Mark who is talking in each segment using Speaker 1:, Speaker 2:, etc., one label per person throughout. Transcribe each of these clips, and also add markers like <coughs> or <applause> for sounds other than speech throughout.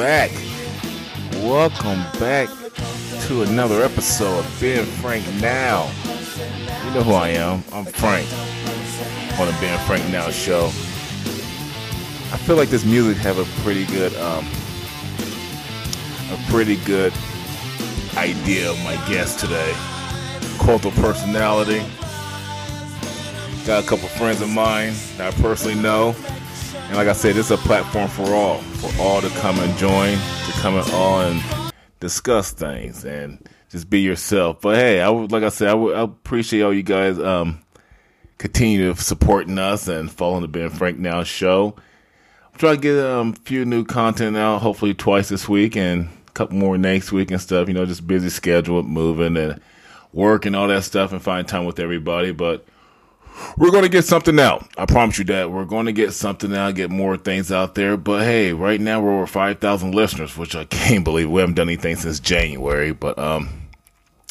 Speaker 1: back. Welcome back to another episode of Ben Frank Now. You know who I am. I'm Frank on the Ben Frank Now show. I feel like this music have a pretty good, um, a pretty good idea of my guest today. Cult of personality. Got a couple friends of mine that I personally know. And like I said, this is a platform for all, for all to come and join, to come and all and discuss things and just be yourself. But hey, I would, like I said, I, would, I appreciate all you guys um, continue to supporting us and following the Ben Frank Now show. I'm trying to get um, a few new content out, hopefully twice this week and a couple more next week and stuff. You know, just busy schedule, moving and work and all that stuff, and find time with everybody. But we're going to get something out. I promise you that. We're going to get something out, get more things out there. But hey, right now we're over 5,000 listeners, which I <laughs> can't believe. We haven't done anything since January, but um,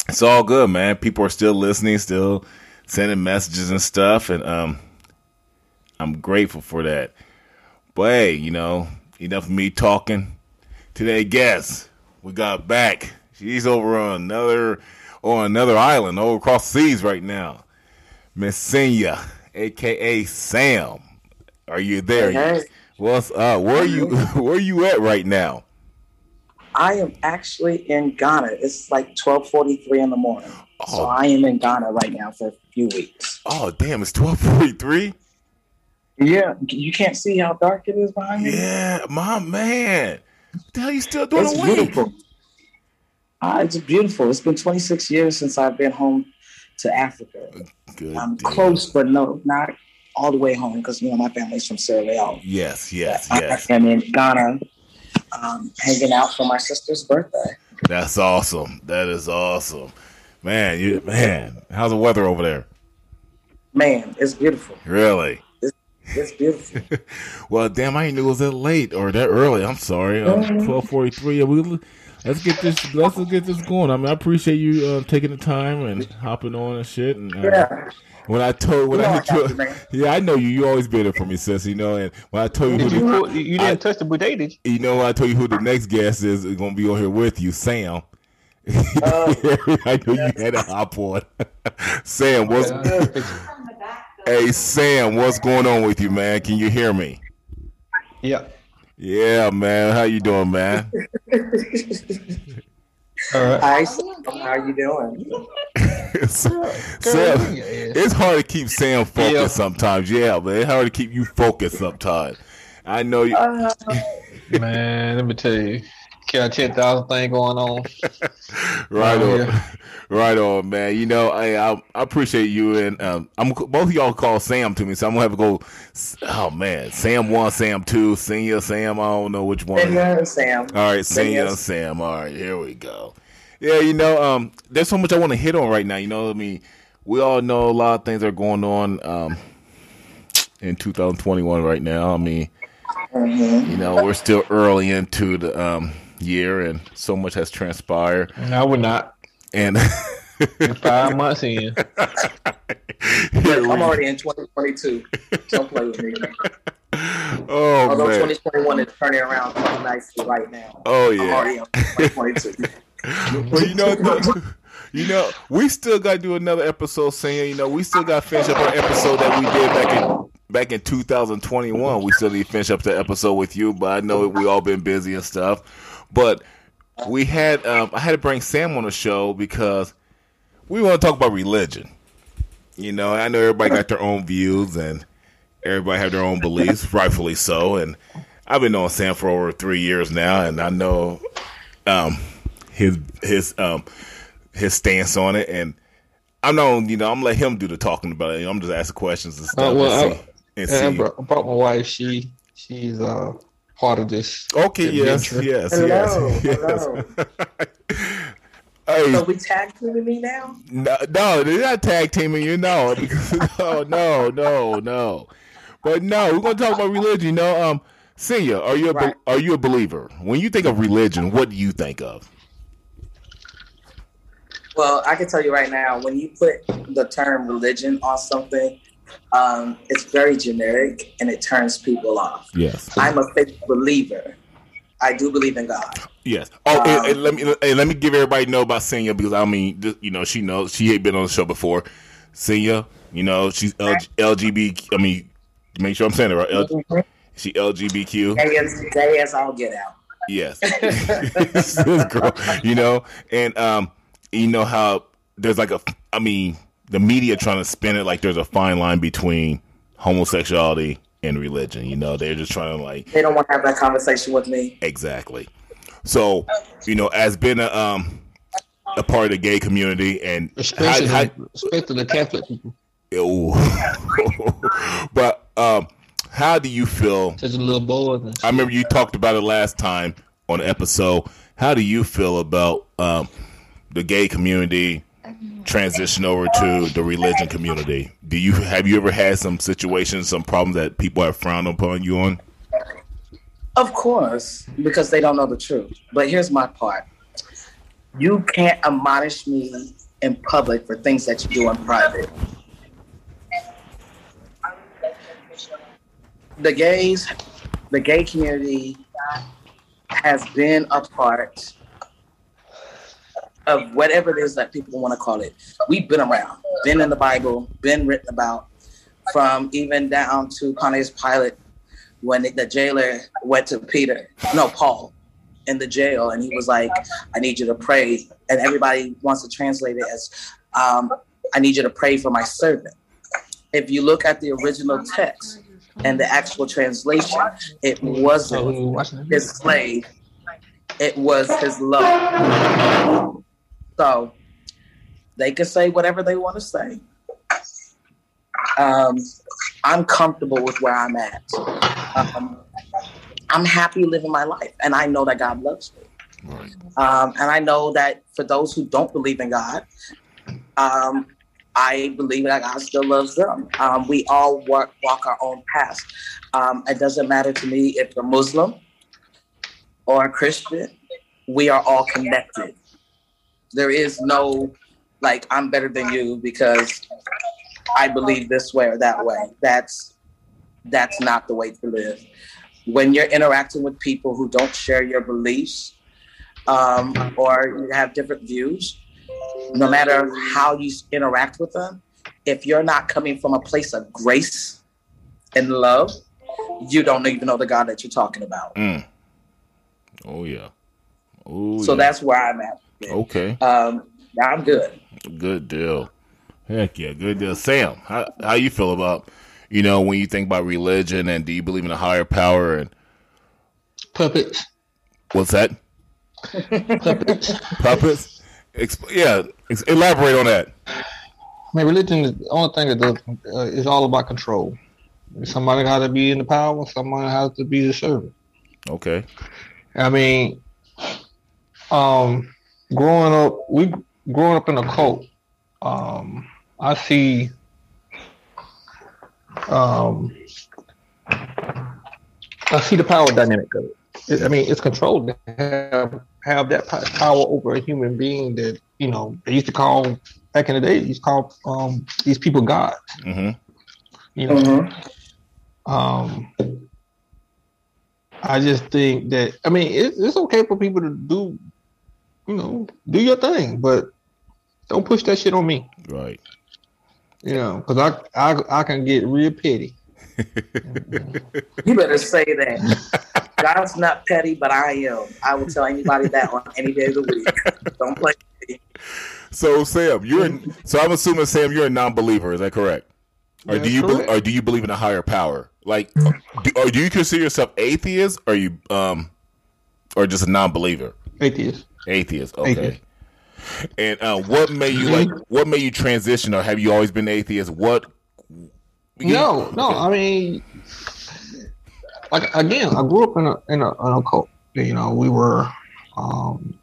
Speaker 1: it's all good, man. People are still listening, still sending messages and stuff, and um, I'm grateful for that. But hey, you know, enough of me talking. Today, guest, we got back. She's over on another on another island, over across seas right now. Miss Senya, aka Sam. Are you there?
Speaker 2: Hey, hey.
Speaker 1: What's up? Where are you <laughs> where are you at right now?
Speaker 2: I am actually in Ghana. It's like twelve forty three in the morning.
Speaker 1: Oh.
Speaker 2: So I am in Ghana right now for a few weeks.
Speaker 1: Oh damn, it's twelve forty three?
Speaker 2: Yeah, you can't see how dark it is behind me.
Speaker 1: Yeah, my man. What the hell you still doing
Speaker 2: it's
Speaker 1: away?
Speaker 2: beautiful. Ah, it's beautiful. It's been twenty six years since I've been home to Africa.
Speaker 1: Good
Speaker 2: I'm
Speaker 1: deal.
Speaker 2: close, but no, not all the way home because you know my family's from Sierra Leone.
Speaker 1: Yes, yes,
Speaker 2: I
Speaker 1: yes.
Speaker 2: am in Ghana, um, hanging out for my sister's birthday.
Speaker 1: That's awesome. That is awesome. Man, you man, how's the weather over there?
Speaker 2: Man, it's beautiful.
Speaker 1: Really?
Speaker 2: It's beautiful. <laughs>
Speaker 1: Well, damn, I didn't it was that late or that early. I'm sorry. Um,
Speaker 2: Mhm.
Speaker 1: Twelve forty three. We let's get this let's get this going. I mean, I appreciate you uh, taking the time and hopping on and shit. And uh,
Speaker 2: yeah.
Speaker 1: when I told when
Speaker 2: You know
Speaker 1: I
Speaker 2: I
Speaker 1: hit you,
Speaker 2: you, <laughs>
Speaker 1: yeah, I know you. You always been there for me, sis. You know, and when I told you
Speaker 3: Did
Speaker 1: the,
Speaker 3: you, you, you didn't
Speaker 1: I-
Speaker 3: touch the boudet, did you?
Speaker 1: you know, when I told you who the next guest is, is going to be on here with you, Sam.
Speaker 2: Oh. <laughs>
Speaker 1: I know you had a hop on. <laughs> Sam, what's hey Sam? What's going on with you, man? Can you hear me?
Speaker 3: yeah.
Speaker 1: Yeah, man. How you doing, man?
Speaker 3: All right.
Speaker 2: Hi, Sam. How you doing? <laughs>
Speaker 1: Sam,
Speaker 3: yeah.
Speaker 1: it's hard to keep Sam focused
Speaker 3: Yeah.
Speaker 1: sometimes. Yeah, but it's hard to keep you focused sometimes. I know you.
Speaker 2: Uh,
Speaker 3: Man, let me tell you. Got ten thousand thing going on. <laughs>
Speaker 1: Right
Speaker 3: Oh,
Speaker 1: on,
Speaker 3: yeah. <laughs>
Speaker 1: right on, man. You know, I I, I appreciate you, and um, I'm both of y'all call Sam to me, so I'm gonna have to go. Oh man, Sam one, Sam two, Senior Sam. I don't know which one.
Speaker 2: Senya and Sam.
Speaker 1: All right, Senior
Speaker 2: Senior.
Speaker 1: Sam. All right, here we go. Yeah, you know, um, there's so much I want to hit on right now. You know, I mean, we all know a lot of things are going on um, in 2021 right now. I mean,
Speaker 2: Mhm.
Speaker 1: you know, we're still early into the um, year, and so much has transpired.
Speaker 3: I would not.
Speaker 1: And
Speaker 3: Five months in. <laughs>
Speaker 1: Here
Speaker 2: I'm
Speaker 1: we-
Speaker 2: already in 2022. Don't play with me.
Speaker 1: oh
Speaker 2: Although
Speaker 1: man,
Speaker 2: 2021 is turning around quite nicely right now.
Speaker 1: oh
Speaker 2: I'm
Speaker 1: yeah.
Speaker 2: already in 2022. <laughs>
Speaker 1: Well, you know, th- you know, we still got to do another episode. Saying, you know, we still got to finish up our episode that we did back in back in 2021. We still need to finish up the episode with you, but I know we all been busy and stuff. But we had, um, I had to bring Sam on the show because we want to talk about religion. You know, I know everybody got their own views and everybody have their own beliefs, rightfully so. And I've been knowing Sam for over three years now, and I know um, his his um his stance on it, and I'm not you know I'm gonna let him do the talking about it. I'm just asking questions and stuff.
Speaker 3: Uh, well,
Speaker 1: and
Speaker 3: I-
Speaker 1: see, and
Speaker 3: And I
Speaker 1: see.
Speaker 3: brought, I brought my wife. She she's uh part of this.
Speaker 1: Okay, yes,
Speaker 3: adventure.
Speaker 1: yes,
Speaker 2: Hello,
Speaker 1: yes, <laughs> yes. <laughs> hey,
Speaker 2: So we tag teaming me now?
Speaker 1: no, no, they're not tag teaming you. No, <laughs> no, no, no, no. But no, we're gonna talk about religion. You know, um, Senior, are you a be-
Speaker 2: Right.
Speaker 1: are you a believer? When you think of religion, what do you think of?
Speaker 2: Well, I can tell you right now, when you put the term religion on something, um, it's very generic and it turns people off.
Speaker 1: Yes.
Speaker 2: I'm a faith believer. I do believe in God.
Speaker 1: Yes. Oh,
Speaker 2: Um,
Speaker 1: and, and let me and let me give everybody know about Senya because I mean, just, you know, she knows she ain't been on the show before. Senya, you know, she's L- LGBT. I mean, make sure I'm saying it right. L- she LGBTQ.
Speaker 2: Gay as, gay as I'll get out.
Speaker 1: Yes. <laughs> This girl, you know, and um, you know how there's like a, I mean, the media trying to spin it like there's a fine line between homosexuality and religion. You know, they're just trying to like
Speaker 2: They don't want to have that conversation with me.
Speaker 1: Exactly. So, you know, as been a um a part of the gay community and
Speaker 3: Especially,
Speaker 1: how-
Speaker 3: the, especially the Catholic people.
Speaker 1: how- <laughs> but um how do you feel
Speaker 3: Such a little boys and
Speaker 1: I remember you talked about it last time on the episode. How do you feel about um the gay community transition over to the religion community? Do you have you ever had some situations, some problems that people have frowned upon you on?
Speaker 2: Of course, because they don't know the truth. But here's my part. You can't admonish me in public for things that you do in private. The gays, the gay community has been a part of whatever it is that people want to call it. We've been around, been in the Bible, been written about, from even down to Pontius Pilate when the jailer went to Peter, no, Paul, in the jail, and he was like, I need you to pray. And everybody wants to translate it as, um, I need you to pray for my servant. If you look at the original text and the actual translation, it wasn't his slave, it was his love. So they can say whatever they want to say. Um, I'm comfortable with where I'm at. Um, I'm happy living my life, and I know that God loves me.
Speaker 1: Right.
Speaker 2: Um, and I know that for those who don't believe in God, um, I believe that God still loves them. Um, we all walk, walk our own paths. Um, it doesn't matter to me if you're Muslim or a Christian, we are all connected. There is no, like, I'm better than you because I believe this way or that way. That's that's not the way to live. When you're interacting with people who don't share your beliefs um, or you have different views, no matter how you interact with them, if you're not coming from a place of grace and love, you don't even know the God that you're talking about.
Speaker 1: Mm. Oh yeah. Oh
Speaker 2: So
Speaker 1: yeah.
Speaker 2: that's where I'm at.
Speaker 1: Okay.
Speaker 2: Um, I'm good.
Speaker 1: Good deal. Heck yeah, good deal. Sam, how how you feel about you know when you think about religion and do you believe in a higher power and
Speaker 3: puppets?
Speaker 1: what's that?
Speaker 3: Puppets.
Speaker 1: Puppets? Exp- yeah, ex- elaborate on that.
Speaker 3: I mean, religion is the only thing that does uh, is all about control. Somebody has to be in the power. Somebody has to be the servant.
Speaker 1: Okay.
Speaker 3: I mean, um, growing up, we growing up in a cult. Um, I see. Um, I see the power dynamic of it. It- I mean, it's controlled to have have that power over a human being that you know they used to call back in the day. They used to call um, these people gods.
Speaker 1: Mm-hmm.
Speaker 3: You know, um, I just think that I mean it, it's okay for people to do, you know, do your thing, but don't push that shit on me.
Speaker 1: Right.
Speaker 3: You know, because I, I I can get real petty. <laughs>
Speaker 2: You better say that. God's not petty, but I am. I will tell anybody that on any day of the week. Don't play. me.
Speaker 1: So Sam, you're in, so I'm assuming Sam, you're a non-believer. Is that correct? Or do you be, or do you believe in a higher power? Like, do, or do you consider yourself atheist? Or you um, or just a non-believer?
Speaker 3: Atheist.
Speaker 1: Atheist. Okay.
Speaker 3: Atheist.
Speaker 1: And uh, what made you like? What made you transition, or have you always been atheist? What?
Speaker 3: No, no.
Speaker 1: Okay.
Speaker 3: I mean, like again, I grew up in a in a, in a cult. You know, we were, um,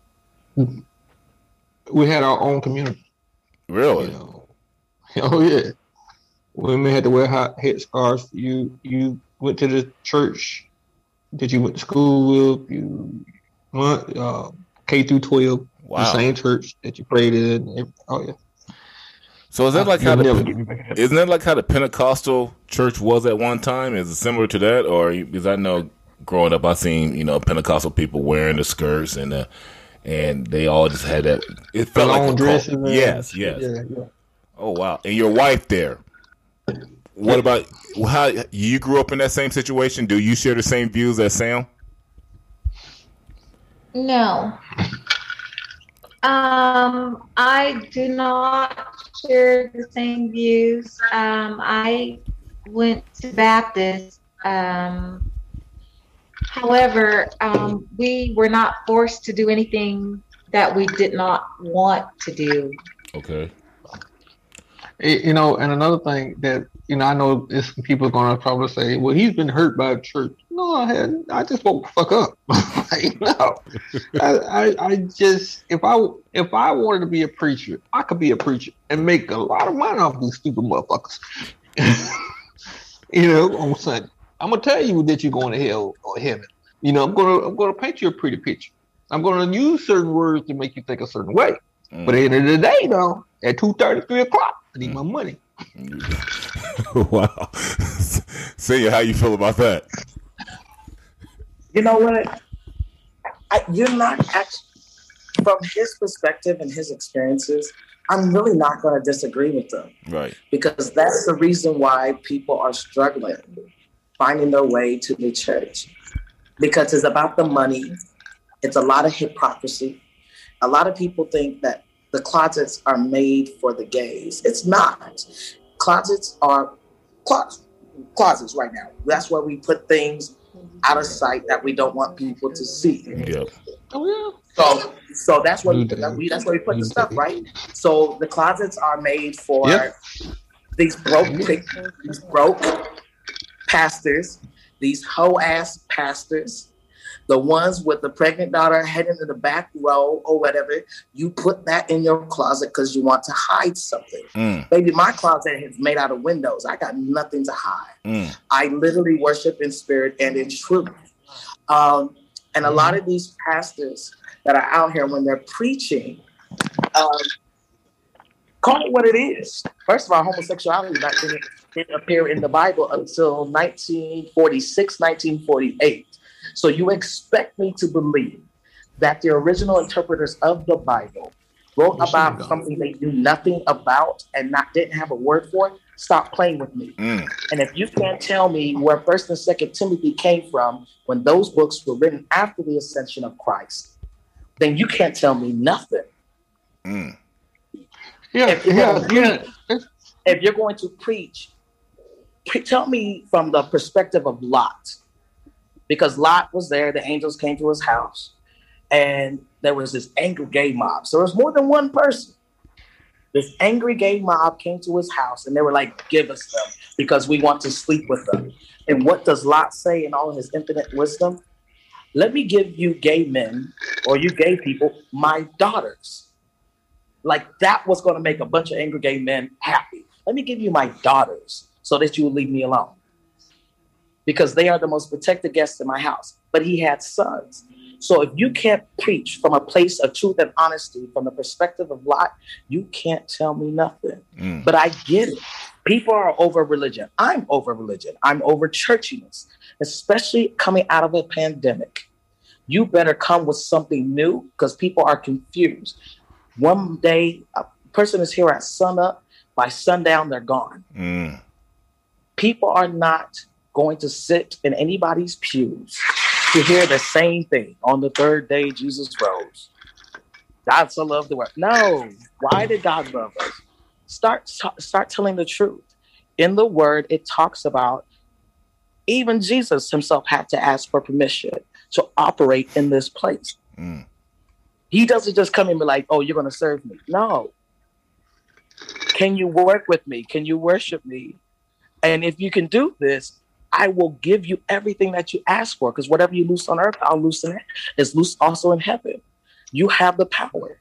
Speaker 3: we had our own community.
Speaker 1: Really?
Speaker 3: You know, <laughs> oh yeah, women had to wear hot head scarves. You you went to the church that you went to school with. You went uh, K through twelve,
Speaker 1: Wow.
Speaker 3: the same church that you prayed in. Oh yeah,
Speaker 1: So is that like how the, isn't that like how the Pentecostal church was at one time? Is it similar to that, or because I know growing up, I seen you know Pentecostal people wearing the skirts and the and they all just had that. It felt like a dresses. Yes, yes. Yeah, yeah. Oh wow! And your wife there. What about how you grew up in that same situation? Do you share the same views as Sam?
Speaker 4: No. Um, I do not share the same views. Um, I went to Baptist. Um, however, um, we were not forced to do anything that we did not want to do.
Speaker 1: Okay.
Speaker 3: You know, and another thing that you know, I know is people are gonna probably say, "Well, he's been hurt by a church." No, I just woke the fuck up. <laughs> like, no, I, I, I, just if I if I wanted to be a preacher, I could be a preacher and make a lot of money off these stupid motherfuckers. <laughs> you know, on Sunday, I'm gonna tell you that you're going to hell or heaven. You know, I'm gonna I'm gonna paint you a pretty picture. I'm gonna use certain words to make you think a certain way. Mm. But at the end of the day, though, at two thirty, three o'clock, I need mm. my money. <laughs>
Speaker 1: wow. See how you feel about that?
Speaker 2: You know what? I, you're not actually, from his perspective and his experiences, I'm really not going to disagree with them.
Speaker 1: Right.
Speaker 2: Because that's the reason why people are struggling finding their way to the church. Because it's about the money, it's a lot of hypocrisy. A lot of people think that the closets are made for the gays. It's not. Closets are closets, closets right now. That's where we put things out of sight that we don't want people to see.
Speaker 1: Yep.
Speaker 2: Oh yeah. So so that's where we, that's where we put the stuff, right? So the closets are made for yep. these broke these broke pastors, these hoe ass pastors the ones with the pregnant daughter heading to the back row or whatever, you put that in your closet because you want to hide something. Mm. Baby, my closet is made out of windows. I got nothing to hide. Mm. I literally worship in spirit and in truth. Um, and a lot of these pastors that are out here, when they're preaching, um, call it what it is. First of all, homosexuality didn't appear in the Bible until 1946, 1948. So you expect me to believe that the original interpreters of the Bible wrote about something they knew nothing about and not didn't have a word for? it, Stop playing with me. Mm. And if you can't tell me where First and Second Timothy came from when those books were written after the ascension of Christ, then you can't tell me nothing.
Speaker 1: Mm.
Speaker 3: Yeah, if yeah, yeah.
Speaker 2: if you're going to preach, tell me from the perspective of Lot because Lot was there. The angels came to his house, and there was this angry gay mob. So there was more than one person. This angry gay mob came to his house, and they were like, "Give us them because we want to sleep with them." And what does Lot say in all his infinite wisdom? Let me give you gay men or you gay people my daughters. Like that was going to make a bunch of angry gay men happy. Let me give you my daughters so that you will leave me alone because they are the most protected guests in my house. But he had sons. So if you can't preach from a place of truth and honesty, from the perspective of Lot, you can't tell me nothing. Mm. But I get it. People are over religion. I'm over religion. I'm over churchiness, especially coming out of a pandemic. You better come with something new because people are confused. One day, a person is here at sunup. By sundown, they're gone. Mm. People are not going to sit in anybody's pews to hear the same thing on the third day Jesus rose. God so loved the world. No, why did God love us? Start start telling the truth. In the word, it talks about even Jesus himself had to ask for permission to operate in this place. Mm. He doesn't just come in and be like, "Oh, you're going to serve me." No. Can you work with me? Can you worship me? And if you can do this, I will give you everything that you ask for because whatever you loose on earth, I'll loosen it. It's loose also in heaven. You have the power.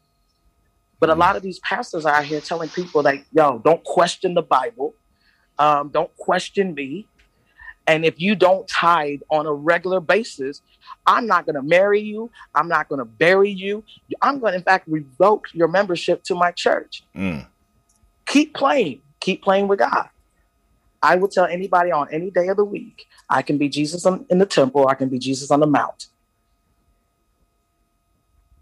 Speaker 2: But a mm. lot of these pastors are out here telling people like, yo, don't question the Bible. Um, don't question me. And if you don't tithe on a regular basis, I'm not going to marry you. I'm not going to bury you. I'm going to, in fact, revoke your membership to my church. Mm. keep playing, keep playing with God. I will tell anybody on any day of the week, I can be Jesus in the temple, I can be Jesus on the mount.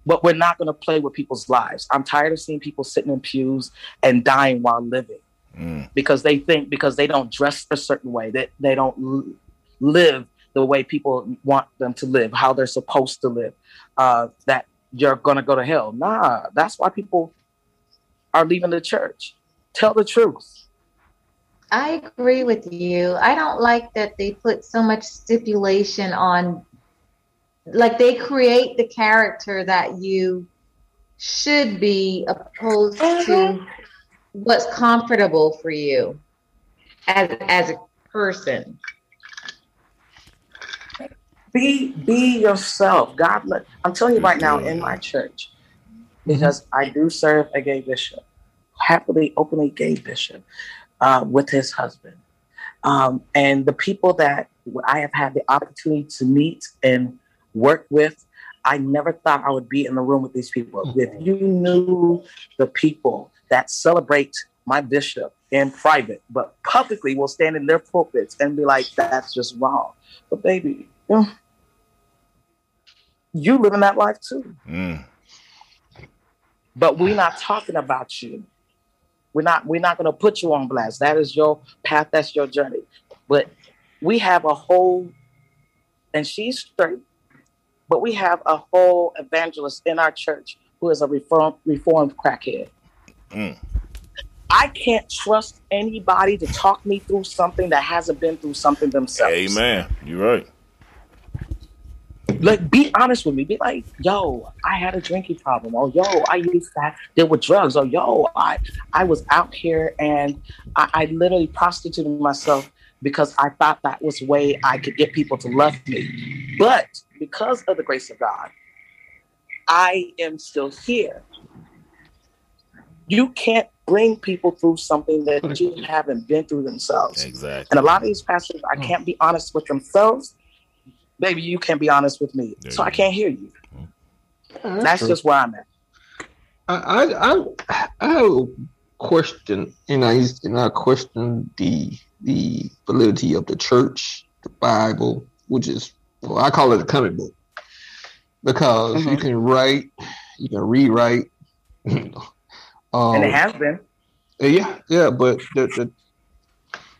Speaker 2: But we're not going to play with people's lives. I'm tired of seeing people sitting in pews and dying while living mm. because they think because they don't dress a certain way that they, they don't live the way people want them to live, how they're supposed to live, uh, that you're going to go to hell. Nah, that's why people are leaving the church. Tell the truth.
Speaker 4: I agree with you. I don't like that they put so much stipulation on, like, they create the character that you should be opposed to mm-hmm. what's comfortable for you as as a person
Speaker 2: be be yourself. God, I'm telling you right now in my church, because I do serve a gay bishop, happily, openly gay bishop, uh, with his husband, um, and the people that I have had the opportunity to meet and work with. I never thought I would be in the room with these people. Mm-hmm. If you knew the people that celebrate my bishop in private, but publicly will stand in their pulpits and be like, that's just wrong. But baby, mm, you living that life too. Mm. But we're not talking about you. We're not we're not gonna put you on blast. That is your path, that's your journey. But we have a whole and she's straight, but we have a whole evangelist in our church who is a reform, reformed crackhead. Mm. I can't trust anybody to talk me through something that hasn't been through something themselves.
Speaker 1: Amen. You're right
Speaker 2: like be honest with me. Be like, yo, I had a drinking problem. Oh, yo, I used to deal with drugs. Oh, yo, I I was out here and I, I literally prostituted myself because I thought that was a way I could get people to love me. But because of the grace of God, I am still here. You can't bring people through something that you <laughs> haven't been through themselves.
Speaker 1: Exactly.
Speaker 2: And a lot of these pastors, I hmm. can't be honest with themselves baby, you can't be honest with me, so I can't hear you. That's, That's just where I'm at.
Speaker 3: I I I have a question, and I and I question the the validity of the church, the Bible, which is well, I call it a comic book because mm-hmm. you can write, you can rewrite, <laughs>
Speaker 2: um, and it has been.
Speaker 3: Yeah, yeah, but the the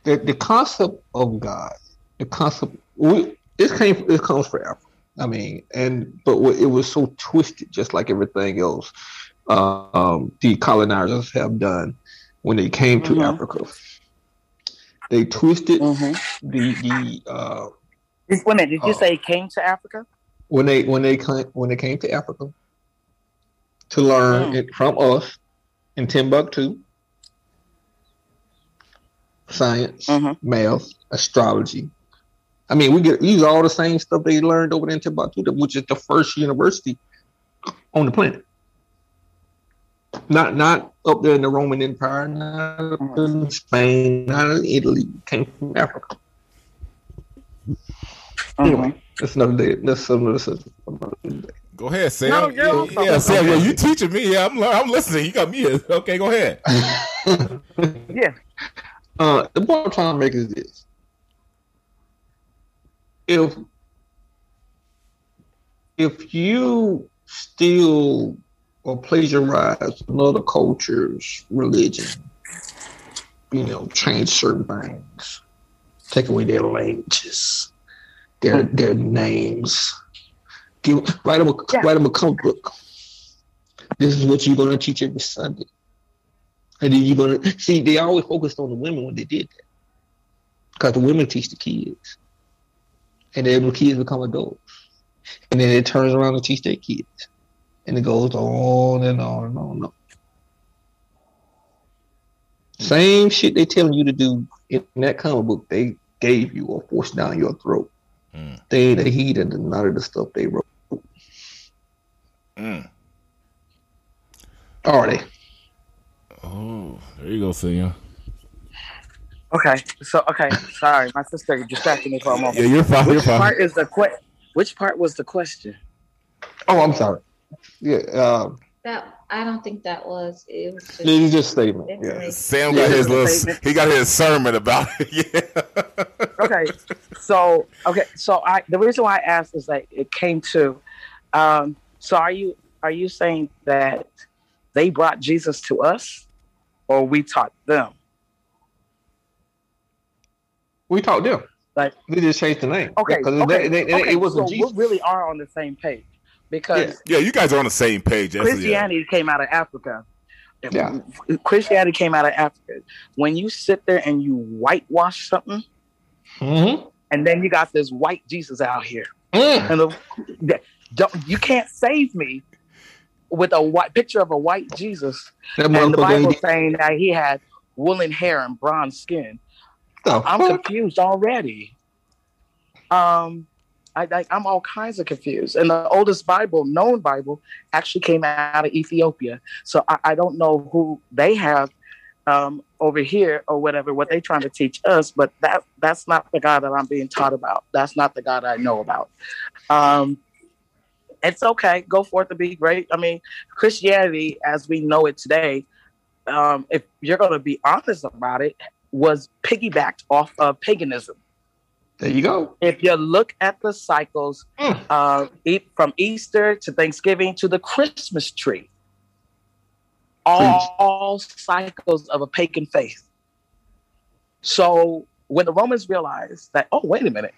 Speaker 3: the, the concept of God, the concept we this came it comes from Africa. I mean, and but it was so twisted, just like everything else uh, um, the colonizers have done when they came to mm-hmm. Africa. They twisted mm-hmm. the the. Uh,
Speaker 2: Wait a minute, did you uh, say came to Africa?
Speaker 3: When they when they came when they came to Africa to learn mm. it from us in Timbuktu, science, mm-hmm. math, astrology, I mean, we get use all the same stuff they learned over in Timbuktu, which is the first university on the planet. Not not up there in the Roman Empire, not up in Spain, not in Italy. Came from Africa. Uh-huh. Anyway, that's another day. That's another subject.
Speaker 1: Go ahead, Sam. No, yeah, yeah, Sam. Yeah, you teaching me. Yeah, I'm I'm listening. You got me. Okay, go ahead. <laughs>
Speaker 2: yeah.
Speaker 3: Uh, the point I'm trying to make is this if if you steal or plagiarize another culture's religion, you know, change certain things, take away their languages, their hmm. their names, give write them a yeah. write them a comic book. This is what you're gonna teach every Sunday. And then you're gonna see they always focused on the women when they did that. Because the women teach the kids and then the kids become adults. And then it turns around to teach their kids. And it goes on and on and on and on. Same shit they telling you to do in that comic book they gave you or forced down your throat. Mm. They ain't and none of the stuff they wrote. Mm. Are they?
Speaker 1: Oh, there you go, Senior.
Speaker 2: Okay, so okay, sorry, my sister distracted me for a moment.
Speaker 1: Yeah, you're fine.
Speaker 2: Which
Speaker 1: you're fine.
Speaker 2: part is the que- Which part was the question?
Speaker 3: Oh, I'm sorry. Yeah, uh,
Speaker 4: That I don't think that was. It was just,
Speaker 3: It's just statement. Yeah.
Speaker 1: Sam got his little.
Speaker 2: statement.
Speaker 1: He got his sermon about it. <laughs> Yeah.
Speaker 2: okay so okay so i the reason why i asked is that it came to um so are you are you saying that they brought jesus to us or we taught them
Speaker 3: We taught them.
Speaker 2: Like-
Speaker 3: they just changed the name.
Speaker 2: okay
Speaker 3: because
Speaker 2: okay,
Speaker 3: they, they,
Speaker 2: okay,
Speaker 3: it wasn't
Speaker 2: so
Speaker 3: Jesus.
Speaker 2: we really are on the same page because
Speaker 1: Yeah, you guys are on the same page. That's- yeah.
Speaker 2: christianity came out of africa
Speaker 3: Yeah.
Speaker 2: christianity came out of africa when you sit there and you whitewash something
Speaker 3: Mm-hmm.
Speaker 2: and then you got this white jesus out here
Speaker 3: Mm.
Speaker 2: and the, don't, you can't save me with a white picture of a white Jesus,
Speaker 3: That
Speaker 2: and the Bible
Speaker 3: ain't
Speaker 2: saying that he had woolen hair and bronze skin.
Speaker 3: The
Speaker 2: I'm
Speaker 3: fuck?
Speaker 2: confused already. Um, I, I I'm all kinds of confused. And the oldest Bible, known Bible, actually came out of Ethiopia. So I, I don't know who they have um, over here or whatever what they're trying to teach us, but that that's not the God that I'm being taught about. That's not the God I know about. Um, it's okay. Go forth to be great. I mean, Christianity, as we know it today, um, if you're going to be honest about it, was piggybacked off of paganism.
Speaker 3: There you go.
Speaker 2: If you look at the cycles
Speaker 3: Mm.
Speaker 2: uh, from Easter to Thanksgiving to the Christmas tree, all cycles of a pagan faith. So when the Romans realized that, oh, wait a minute,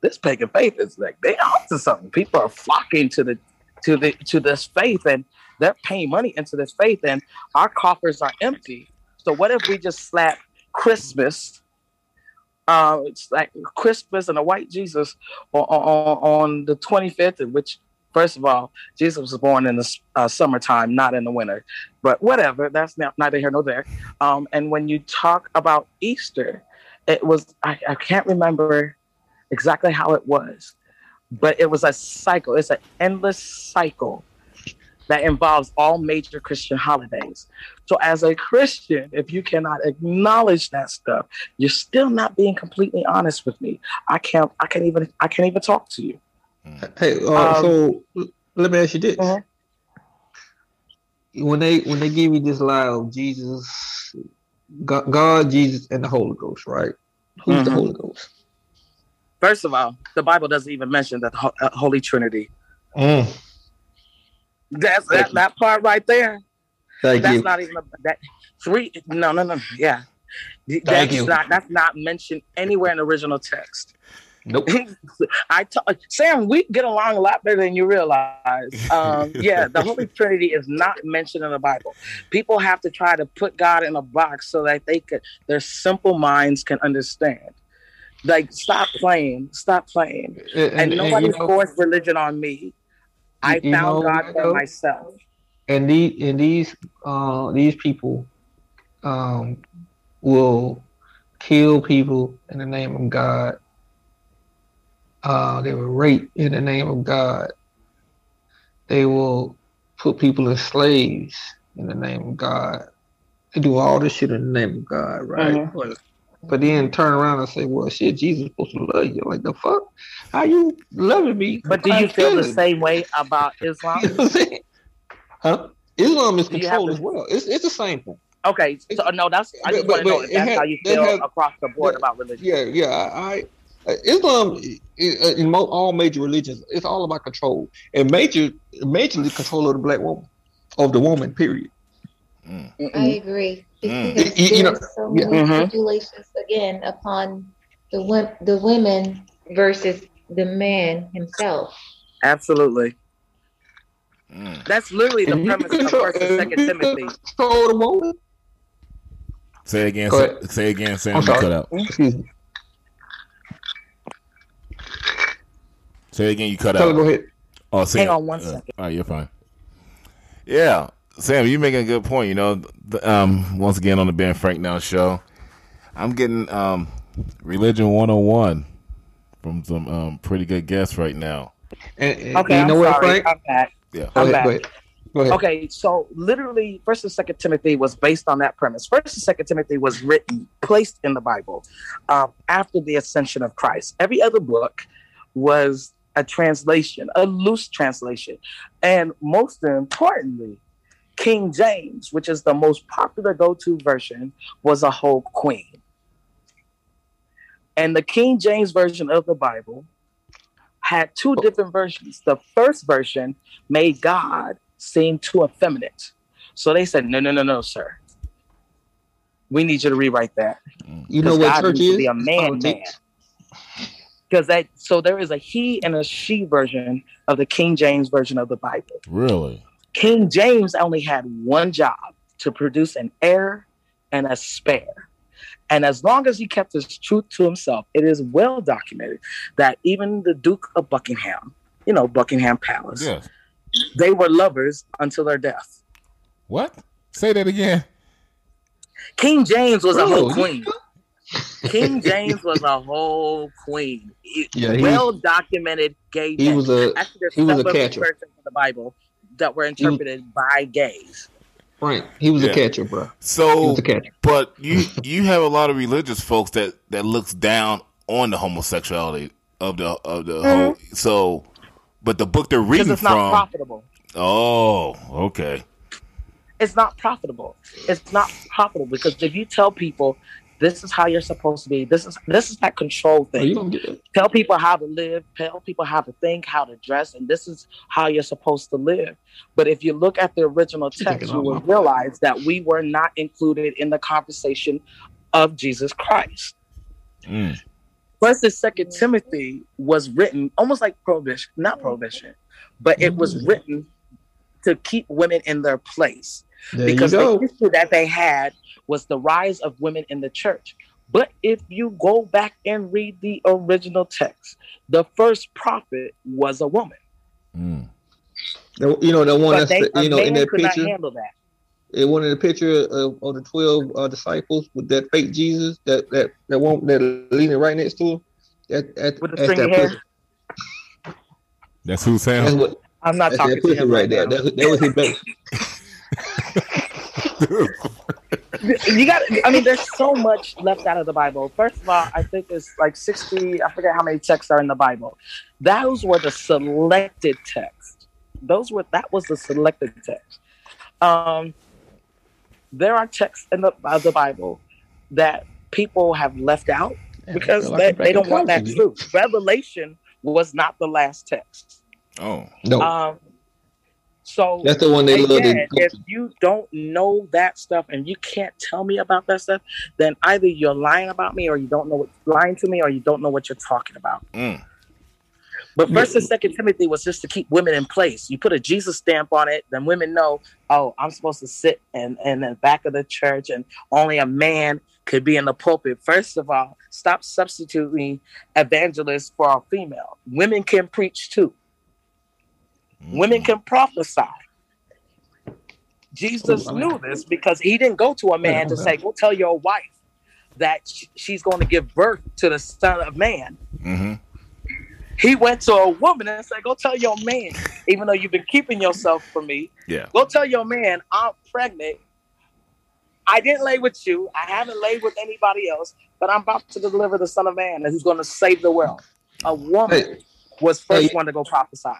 Speaker 2: this pagan faith is like they onto something. People are flocking to the to the to this faith and they're paying money into this faith and our coffers are empty. So what if we just slap Christmas? Uh, it's like Christmas and a white Jesus on, on, on the 25th, in which, first of all, Jesus was born in the uh, summertime, not in the winter. But whatever, that's not, neither here nor there. Um, and when you talk about Easter, it was, I, I can't remember exactly how it was, but it was a cycle. It's an endless cycle that involves all major Christian holidays. So, as a Christian, if you cannot acknowledge that stuff, you're still not being completely honest with me. I can't. I can't even. I can't even talk to you.
Speaker 3: Hey, uh,
Speaker 2: Um,
Speaker 3: so let me ask you this:
Speaker 2: Mhm.
Speaker 3: when they when they give you this lie of Jesus, God, God, Jesus, and the Holy Ghost, right? Who's the
Speaker 2: Mhm.
Speaker 3: Holy Ghost?
Speaker 2: First of all, the Bible doesn't even mention the uh, Holy Trinity.
Speaker 3: Mm,
Speaker 2: That's that, that part right there.
Speaker 3: thank
Speaker 2: That's
Speaker 3: you.
Speaker 2: not even a, that three. No, no, no. Yeah,
Speaker 3: Thank
Speaker 2: that's
Speaker 3: you.
Speaker 2: not. That's not mentioned anywhere in the original text.
Speaker 3: Nope. <laughs>
Speaker 2: I t- Sam, we get along a lot better than you realize. Um, <laughs> yeah, the Holy Trinity is not mentioned in the Bible. People have to try to put God in a box so that they could, their simple minds can understand. Like, stop playing, stop playing,
Speaker 3: And,
Speaker 2: and, nobody
Speaker 3: you know,
Speaker 2: forced religion on me. I
Speaker 3: You- you
Speaker 2: found
Speaker 3: know
Speaker 2: God for myself.
Speaker 3: and these and these uh these people um will kill people in the name of God. Uh they will rape in the name of God. They will put people as slaves in the name of God. They do all this shit in the name of God, right?
Speaker 2: Mhm.
Speaker 3: But, but then turn around and say, Well shit, Jesus is supposed to love you. Like the fuck? How you loving me?
Speaker 2: But do you feel the
Speaker 3: killing
Speaker 2: same way about Islam? <laughs>
Speaker 3: you know what I'm saying? Huh? Islam is
Speaker 2: Do you
Speaker 3: control
Speaker 2: have
Speaker 3: as well. It's it's the same thing.
Speaker 2: Okay, so no, that's I just
Speaker 3: But-
Speaker 2: want to know if that's
Speaker 3: had-
Speaker 2: how you feel
Speaker 3: had-
Speaker 2: across the board
Speaker 3: yeah,
Speaker 2: about religion.
Speaker 3: Yeah, yeah. I, I uh, Islam in mo- all major religions, it's all about control and major, majorly control of the black woman, of the woman. Period.
Speaker 1: Mm.
Speaker 4: I
Speaker 2: Mm-mm.
Speaker 4: agree.
Speaker 1: Mm.
Speaker 4: Because
Speaker 3: You- you know,
Speaker 4: there's so
Speaker 3: yeah.
Speaker 4: many
Speaker 2: Mhm.
Speaker 4: stipulations again upon the the women versus the man himself.
Speaker 2: Absolutely.
Speaker 1: Mm.
Speaker 2: That's literally the
Speaker 3: If you
Speaker 2: premise of
Speaker 3: control-
Speaker 2: First and Second Timothy.
Speaker 3: Control the woman.
Speaker 1: Say it again. Say, say again, Sam.
Speaker 3: I'm
Speaker 1: You
Speaker 3: sorry.
Speaker 1: cut out.
Speaker 3: Excuse me.
Speaker 1: Say again. You cut
Speaker 3: Tell
Speaker 1: out.
Speaker 3: go ahead.
Speaker 1: Oh, Sam.
Speaker 2: Hang on one
Speaker 1: uh,
Speaker 2: second.
Speaker 1: All right, you're fine. Yeah, Sam, you're making a good point. You know, the, um, once again on the Ben Frank Now show, I'm getting um, religion 101 from some um, pretty good guests right now.
Speaker 3: And, and
Speaker 2: Okay,
Speaker 3: you
Speaker 2: I'm
Speaker 3: what,
Speaker 2: sorry.
Speaker 3: Frank?
Speaker 2: I'm back.
Speaker 1: Yeah.
Speaker 3: Go
Speaker 2: I'm
Speaker 3: ahead,
Speaker 2: back.
Speaker 3: go ahead. Go ahead.
Speaker 2: Okay, so literally, First and Second Timothy was based on that premise. First and Second Timothy was written, placed in the Bible um, after the ascension of Christ. Every other book was a translation, a loose translation, and most importantly, King James, which is the most popular go-to version, was a whole queen. And the King James version of the Bible had two different versions. The first version made God seem too effeminate. So they said, no, no, no, no, sir. We need you to rewrite that. Mm.
Speaker 3: You know what
Speaker 2: God
Speaker 3: church
Speaker 2: needs to
Speaker 3: is?
Speaker 2: be a man, man. Because that so there is a he and a she version of the King James version of the Bible.
Speaker 1: Really?
Speaker 2: King James only had one job to produce an heir and a spare. And as long as he kept his truth to himself, it is well documented that even the Duke of Buckingham, you know, Buckingham Palace,
Speaker 1: Yes.
Speaker 2: they were lovers until their death.
Speaker 1: What? Say that again.
Speaker 2: King James was a whole queen. King <laughs> James was a whole queen.
Speaker 3: Yeah, he
Speaker 2: well documented gay.
Speaker 3: He
Speaker 2: men.
Speaker 3: was a
Speaker 2: Actually,
Speaker 3: he was a
Speaker 2: several
Speaker 3: catcher.
Speaker 2: versions of the Bible that were interpreted by gays.
Speaker 3: Frank. He was
Speaker 1: Yeah.
Speaker 3: a catcher, bro. He
Speaker 1: So,
Speaker 3: was a catcher.
Speaker 1: but you <laughs> you have a lot of religious folks that that looks down on the homosexuality of the of the mm-hmm. whole. So, but the book they're
Speaker 2: Because
Speaker 1: reading
Speaker 2: it's not
Speaker 1: from.
Speaker 2: profitable.
Speaker 1: Oh, okay.
Speaker 2: It's not profitable. It's not profitable because if you tell people this is how you're supposed to be, this is this is that control thing.
Speaker 3: you gonna get
Speaker 2: tell people how to live, tell people how to think, how to dress, and this is how you're supposed to live. But if you look at the original text, you will realize that we were not included in the conversation of Jesus Christ.
Speaker 1: Mm.
Speaker 2: First and Second Timothy was written almost like prohibition, not prohibition, but it was written to keep women in their place
Speaker 3: There
Speaker 2: because the issue that they had was the rise of women in the church. But if you go back and read the original text, the first prophet was a woman.
Speaker 1: Mm.
Speaker 3: You know the one
Speaker 2: But
Speaker 3: that's
Speaker 2: they,
Speaker 3: you know in
Speaker 2: man
Speaker 3: that picture.
Speaker 2: handle that.
Speaker 3: It one in the picture of, of the twelve uh, disciples with that fake Jesus that that that one that leaning right next to him. That, that,
Speaker 2: With the
Speaker 3: that's
Speaker 2: stringy
Speaker 3: that
Speaker 2: hair?
Speaker 3: pussy.
Speaker 1: That's who
Speaker 3: That's what
Speaker 2: I'm not
Speaker 3: that's
Speaker 2: talking
Speaker 3: that
Speaker 2: to him
Speaker 3: right there.
Speaker 2: now.
Speaker 3: That, that was his <laughs> back. <laughs> <laughs>
Speaker 2: you got i mean there's so much left out of the bible. First of all i think it's like 60 i forget how many texts are in the bible. Those were the selected texts those were that was the selected text. Um there are texts in the, of the bible that people have left out because they, they don't want that truth. Revelation was not the last text.
Speaker 1: Oh,
Speaker 3: No,
Speaker 2: um so
Speaker 3: that's the one they love.
Speaker 2: Again,
Speaker 3: To,
Speaker 2: if you don't know that stuff and you can't tell me about that stuff, then either you're lying about me or you don't know what lying to me or you don't know what you're talking about.
Speaker 1: mm.
Speaker 2: But first and second Timothy was just to keep women in place. You put a Jesus stamp on it, then women know, oh, I'm supposed to sit in, in the back of the church and only a man could be in the pulpit. First of all, stop substituting evangelists for a female. Women can preach too. Women can prophesy. Jesus
Speaker 3: Oh,
Speaker 2: knew this because he didn't go to a man to say, "Go tell your wife that she's going to give birth to the Son of Man."
Speaker 1: hmm
Speaker 2: He went to a woman and said, "Go tell your man, even though you've been keeping yourself from me.
Speaker 1: Yeah.
Speaker 2: Go tell your man I'm pregnant. I didn't lay with you. I haven't laid with anybody else, but I'm about to deliver the Son of Man, and who's going to save the world." A woman
Speaker 3: Hey,
Speaker 2: was first
Speaker 3: Hey.
Speaker 2: one to go prophesy.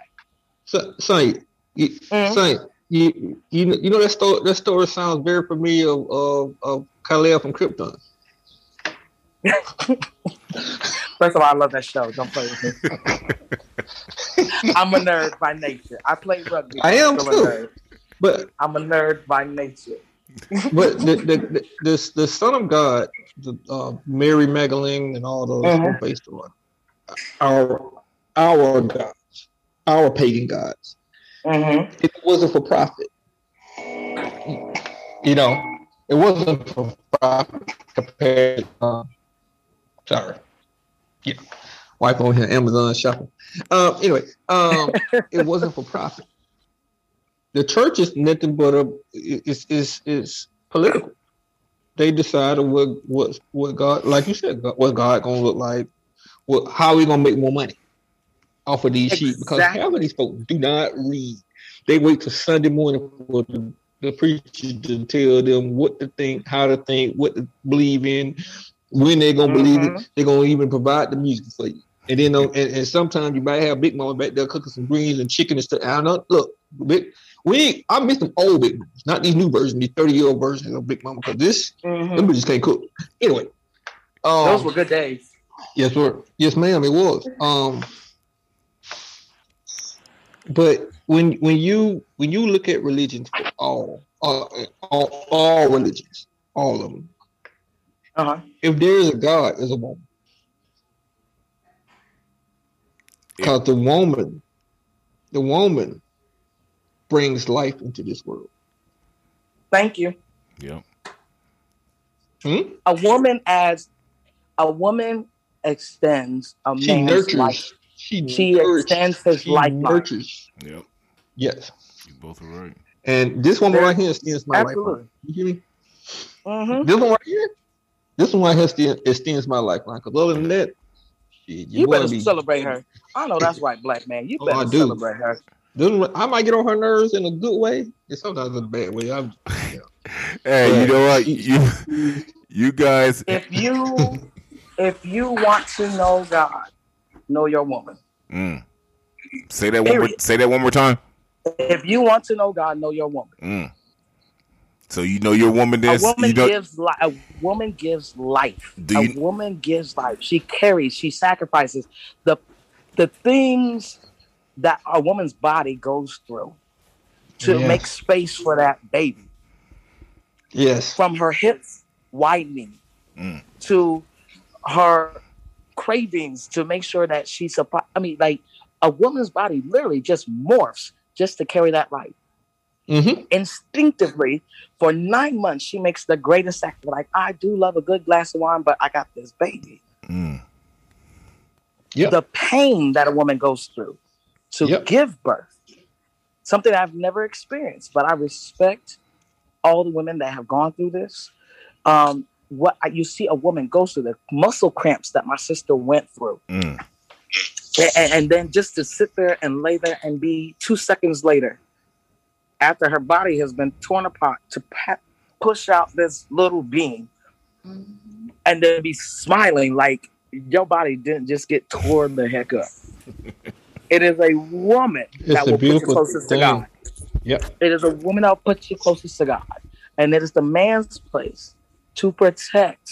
Speaker 3: So, son, you,
Speaker 2: Mhm.
Speaker 3: son, you, you, know- you know that story. That story sounds very familiar of of, of Kal-El from Krypton. <laughs>
Speaker 2: First of all, I love that show. Don't play with me. I'm a nerd by nature. I play rugby.
Speaker 3: I am too.
Speaker 2: a nerd.
Speaker 3: But
Speaker 2: I'm a nerd by nature.
Speaker 3: but the <laughs> the, the the the Son of God, the uh, Mary Magdalene, and all those
Speaker 2: Mhm.
Speaker 3: were based on our our gods, our pagan gods.
Speaker 2: Mm-hmm.
Speaker 3: It wasn't for profit. You know, it wasn't for profit compared. Uh, sorry, yeah, wife over here Amazon shopping. Um, anyway, um, <laughs> it wasn't for profit. The church is nothing but a is is is political. They decided what what what God, like you said, what God gonna look like, what how we gonna make more money off of these sheep because
Speaker 2: Exactly.
Speaker 3: half of these folks do not read. They wait till Sunday morning for the, the preacher to tell them what to think, how to think, what to believe in, when they're gonna believe
Speaker 2: Mhm.
Speaker 3: it. They're gonna even provide the music for you. And then, and, and sometimes you might have Big Mama back there cooking some greens and chicken and stuff. I don't know. Look, Big, We I miss them old Big Mamas, not these new versions, these 30 year old versions of Big Mama, because this
Speaker 2: Mhm.
Speaker 3: them just can't cook. Anyway. Um,
Speaker 2: Those were good days.
Speaker 3: Yes, sir. Yes, ma'am. It was. Um, but when when you when you look at religions for all all all, all religions, all of them,
Speaker 2: Uh huh.
Speaker 3: if there is a God, there's a woman. Because the woman, the woman brings life into this world.
Speaker 2: Thank you.
Speaker 1: Yep.
Speaker 3: Hmm?
Speaker 2: A woman adds. A woman extends a
Speaker 3: She
Speaker 2: man's
Speaker 3: nurtures.
Speaker 2: life.
Speaker 3: She,
Speaker 2: She
Speaker 3: nurtures,
Speaker 2: extends his
Speaker 3: she
Speaker 2: lifeline.
Speaker 3: nurtures.
Speaker 1: Yep.
Speaker 3: Yes.
Speaker 1: You both are right.
Speaker 3: And this
Speaker 2: one
Speaker 3: right here extends my
Speaker 2: Absolutely.
Speaker 3: lifeline. You hear me?
Speaker 2: Mm-hmm.
Speaker 3: This one right here, this one right here extend- extends my lifeline. Because other than that, shit,
Speaker 2: You
Speaker 3: wanna
Speaker 2: better celebrate her. I know that's right, black man. You <laughs>
Speaker 3: Oh,
Speaker 2: better
Speaker 3: I do.
Speaker 2: celebrate her.
Speaker 3: This I might get on her nerves in a good way, and sometimes in a bad way. I'm, <laughs>
Speaker 1: Hey, you know what? You you guys
Speaker 2: If you if you want to know God, know your woman.
Speaker 1: mm. say that one more, say that one more time.
Speaker 2: If you want to know God, know your woman.
Speaker 1: Mm. So you know your woman
Speaker 2: is
Speaker 1: A
Speaker 2: woman
Speaker 1: you know
Speaker 2: gives li- a woman gives life.
Speaker 1: Do you-
Speaker 2: a woman gives life. She carries. She sacrifices the the things that a woman's body goes through to
Speaker 3: Yes.
Speaker 2: make space for that baby.
Speaker 3: yes,
Speaker 2: From her hips widening
Speaker 1: Mm.
Speaker 2: to her cravings to make sure that she supply. I mean, like a woman's body literally just morphs just to carry that life.
Speaker 3: hmm
Speaker 2: instinctively for nine months she makes the greatest sacrifice like i do love a good glass of wine but i got this baby
Speaker 1: mm.
Speaker 3: Yep.
Speaker 2: the pain that a woman goes through to
Speaker 3: Yep.
Speaker 2: give birth something i've never experienced but i respect all the women that have gone through this um, what you see a woman go through the muscle cramps that my sister went through.
Speaker 1: Mm.
Speaker 2: and, and then just to sit there and lay there and be two seconds later after her body has been torn apart to pa- push out this little being and then be smiling like your body didn't just get torn the heck up. <laughs> It is a woman
Speaker 3: It's
Speaker 2: that
Speaker 3: a
Speaker 2: will put you
Speaker 3: beautiful
Speaker 2: closest to god.
Speaker 3: Yep.
Speaker 2: it is a woman that will put you closest to god. And it is the man's place to protect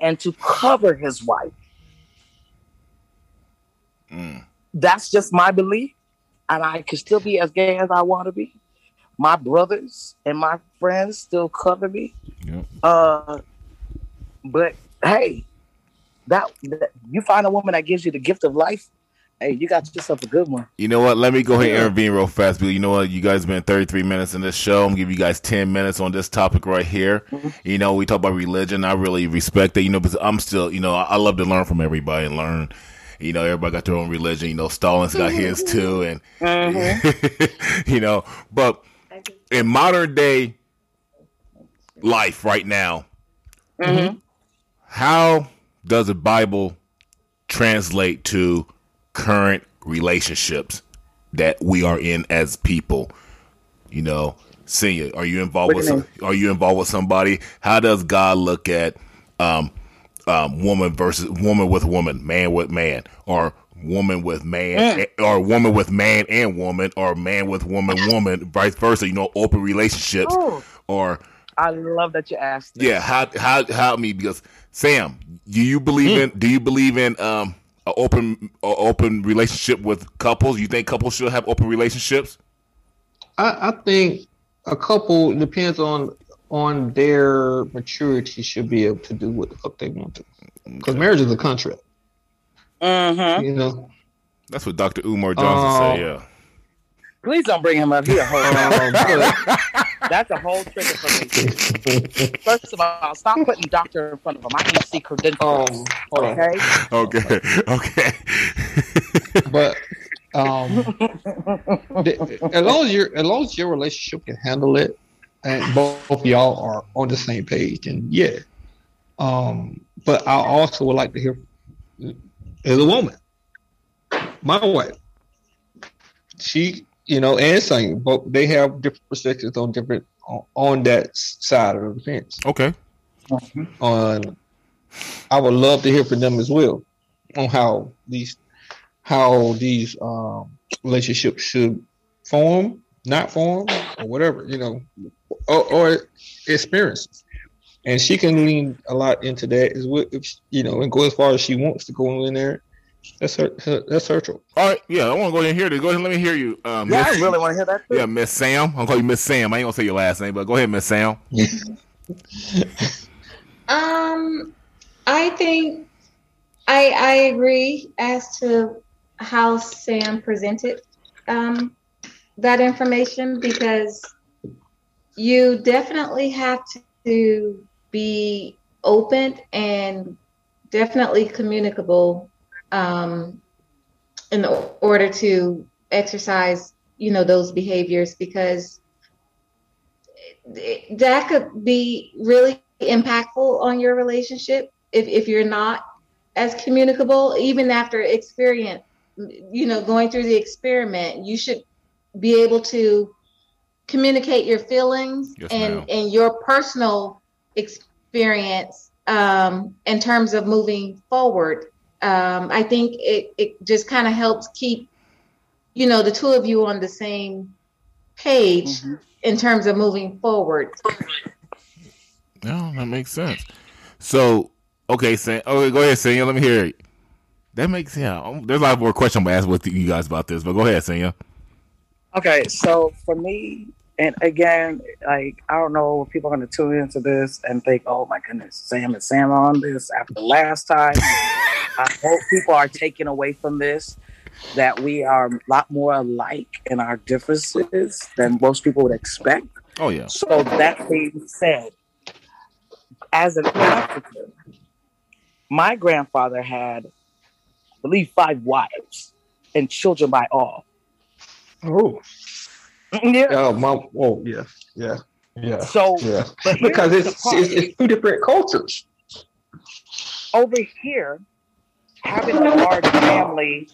Speaker 2: and to cover his wife
Speaker 1: Mm.
Speaker 2: that's just my belief and i can still be as gay as i want to be my brothers and my friends still cover me
Speaker 1: Yep.
Speaker 2: uh but hey that, that you find a woman that gives you the gift of life hey you got yourself a good one
Speaker 1: You know what? Let me go ahead and intervene real fast. Because you know what? You guys have been 33 minutes in this show. I'm going to give you guys 10 minutes on this topic right here.
Speaker 2: Mhm.
Speaker 1: You know, we talk about religion. I really respect it, you know, because I'm still, you know, I, I love to learn from everybody and learn. You know, everybody got their own religion. You know, Stalin's got his too. And,
Speaker 2: Mm-hmm. <laughs>
Speaker 1: you know, but in modern day life right now,
Speaker 2: Mhm.
Speaker 1: how does the Bible translate to current relationships that we are in as people? You know, senior, are you involved with some, are you involved with somebody? How does God look at um um woman versus woman with woman, man with man, or woman with man
Speaker 2: Mm.
Speaker 1: or woman with man and woman or man with woman woman vice versa you know open relationships
Speaker 2: Oh,
Speaker 1: or
Speaker 2: i love that you asked this.
Speaker 1: yeah, how how how me because Sam, do you believe in do you believe in um a open a open relationship with couples? You think couples should have open relationships?
Speaker 3: I, I think a couple depends on on their maturity should be able to do what the fuck they want to. Because marriage is a contract,
Speaker 2: Mhm.
Speaker 3: you know.
Speaker 1: That's what Dr. Umar Johnson
Speaker 3: Oh.
Speaker 1: said. Yeah.
Speaker 2: please don't bring him up here
Speaker 3: Um, but-
Speaker 2: that's a whole trigger for me first of all stop putting doctor in front of him i need to see credentials
Speaker 3: um, hold on.
Speaker 2: okay
Speaker 1: Okay. Okay.
Speaker 3: But um, the- as long as your as long as your relationship can handle it, and both of y'all are on the same page, and yeah. Um, but I also would like to hear as a woman, my wife, she, you know, and saying, but they have different perspectives on different on, on that side of the fence.
Speaker 1: okay.
Speaker 3: On, I would love to hear from them as well on how these how these um, relationships should form not form, or whatever, you know, or, or experiences. And she can lean a lot into that as well, if, you know, and go as far as she wants to go in there. That's her. her that's her.
Speaker 1: All right, yeah, I want to go ahead and hear it. Go ahead, and let me hear you. Um,
Speaker 2: Yeah, I really want to hear that. Too.
Speaker 1: Yeah, Miss Sam. I'm gonna call you Miss Sam. I ain't gonna say your last name, but go ahead, Miss Sam. <laughs>
Speaker 4: Um, I think I I agree as to how Sam presented um, that information because you definitely have to be open and definitely communicable um, in order to exercise you know those behaviors because that could be really impactful on your relationship if, if you're not as communicable even after experience you know going through the experiment you should be able to communicate your feelings
Speaker 1: Yes,
Speaker 4: and
Speaker 1: ma'am.
Speaker 4: and your personal experience um, in terms of moving forward um, i think it, it just kind of helps keep you know the two of you on the same page
Speaker 2: Mhm.
Speaker 4: in terms of moving forward
Speaker 1: No, that makes sense. So, okay, Sam. Okay, go ahead, Sam. Let me hear it. That makes yeah. um, There's a lot more questions I'm gonna ask with you guys about this, but go ahead, Sam.
Speaker 2: Okay, so for me, and again, like I don't know if people are going to tune into this and think, "Oh my goodness, Sam and Sam on this after the last time." <laughs> I hope people are taking away from this that we are a lot more alike in our differences than most people would expect.
Speaker 1: Oh yeah.
Speaker 2: So that being said, as an African, my grandfather had, I believe, five wives and children by all.
Speaker 3: Oh, <laughs>
Speaker 2: Yeah.
Speaker 3: oh, my, oh, yeah, yeah, yeah,
Speaker 2: So
Speaker 3: yeah. Because it's, it's it's two different cultures.
Speaker 2: over here, having a large family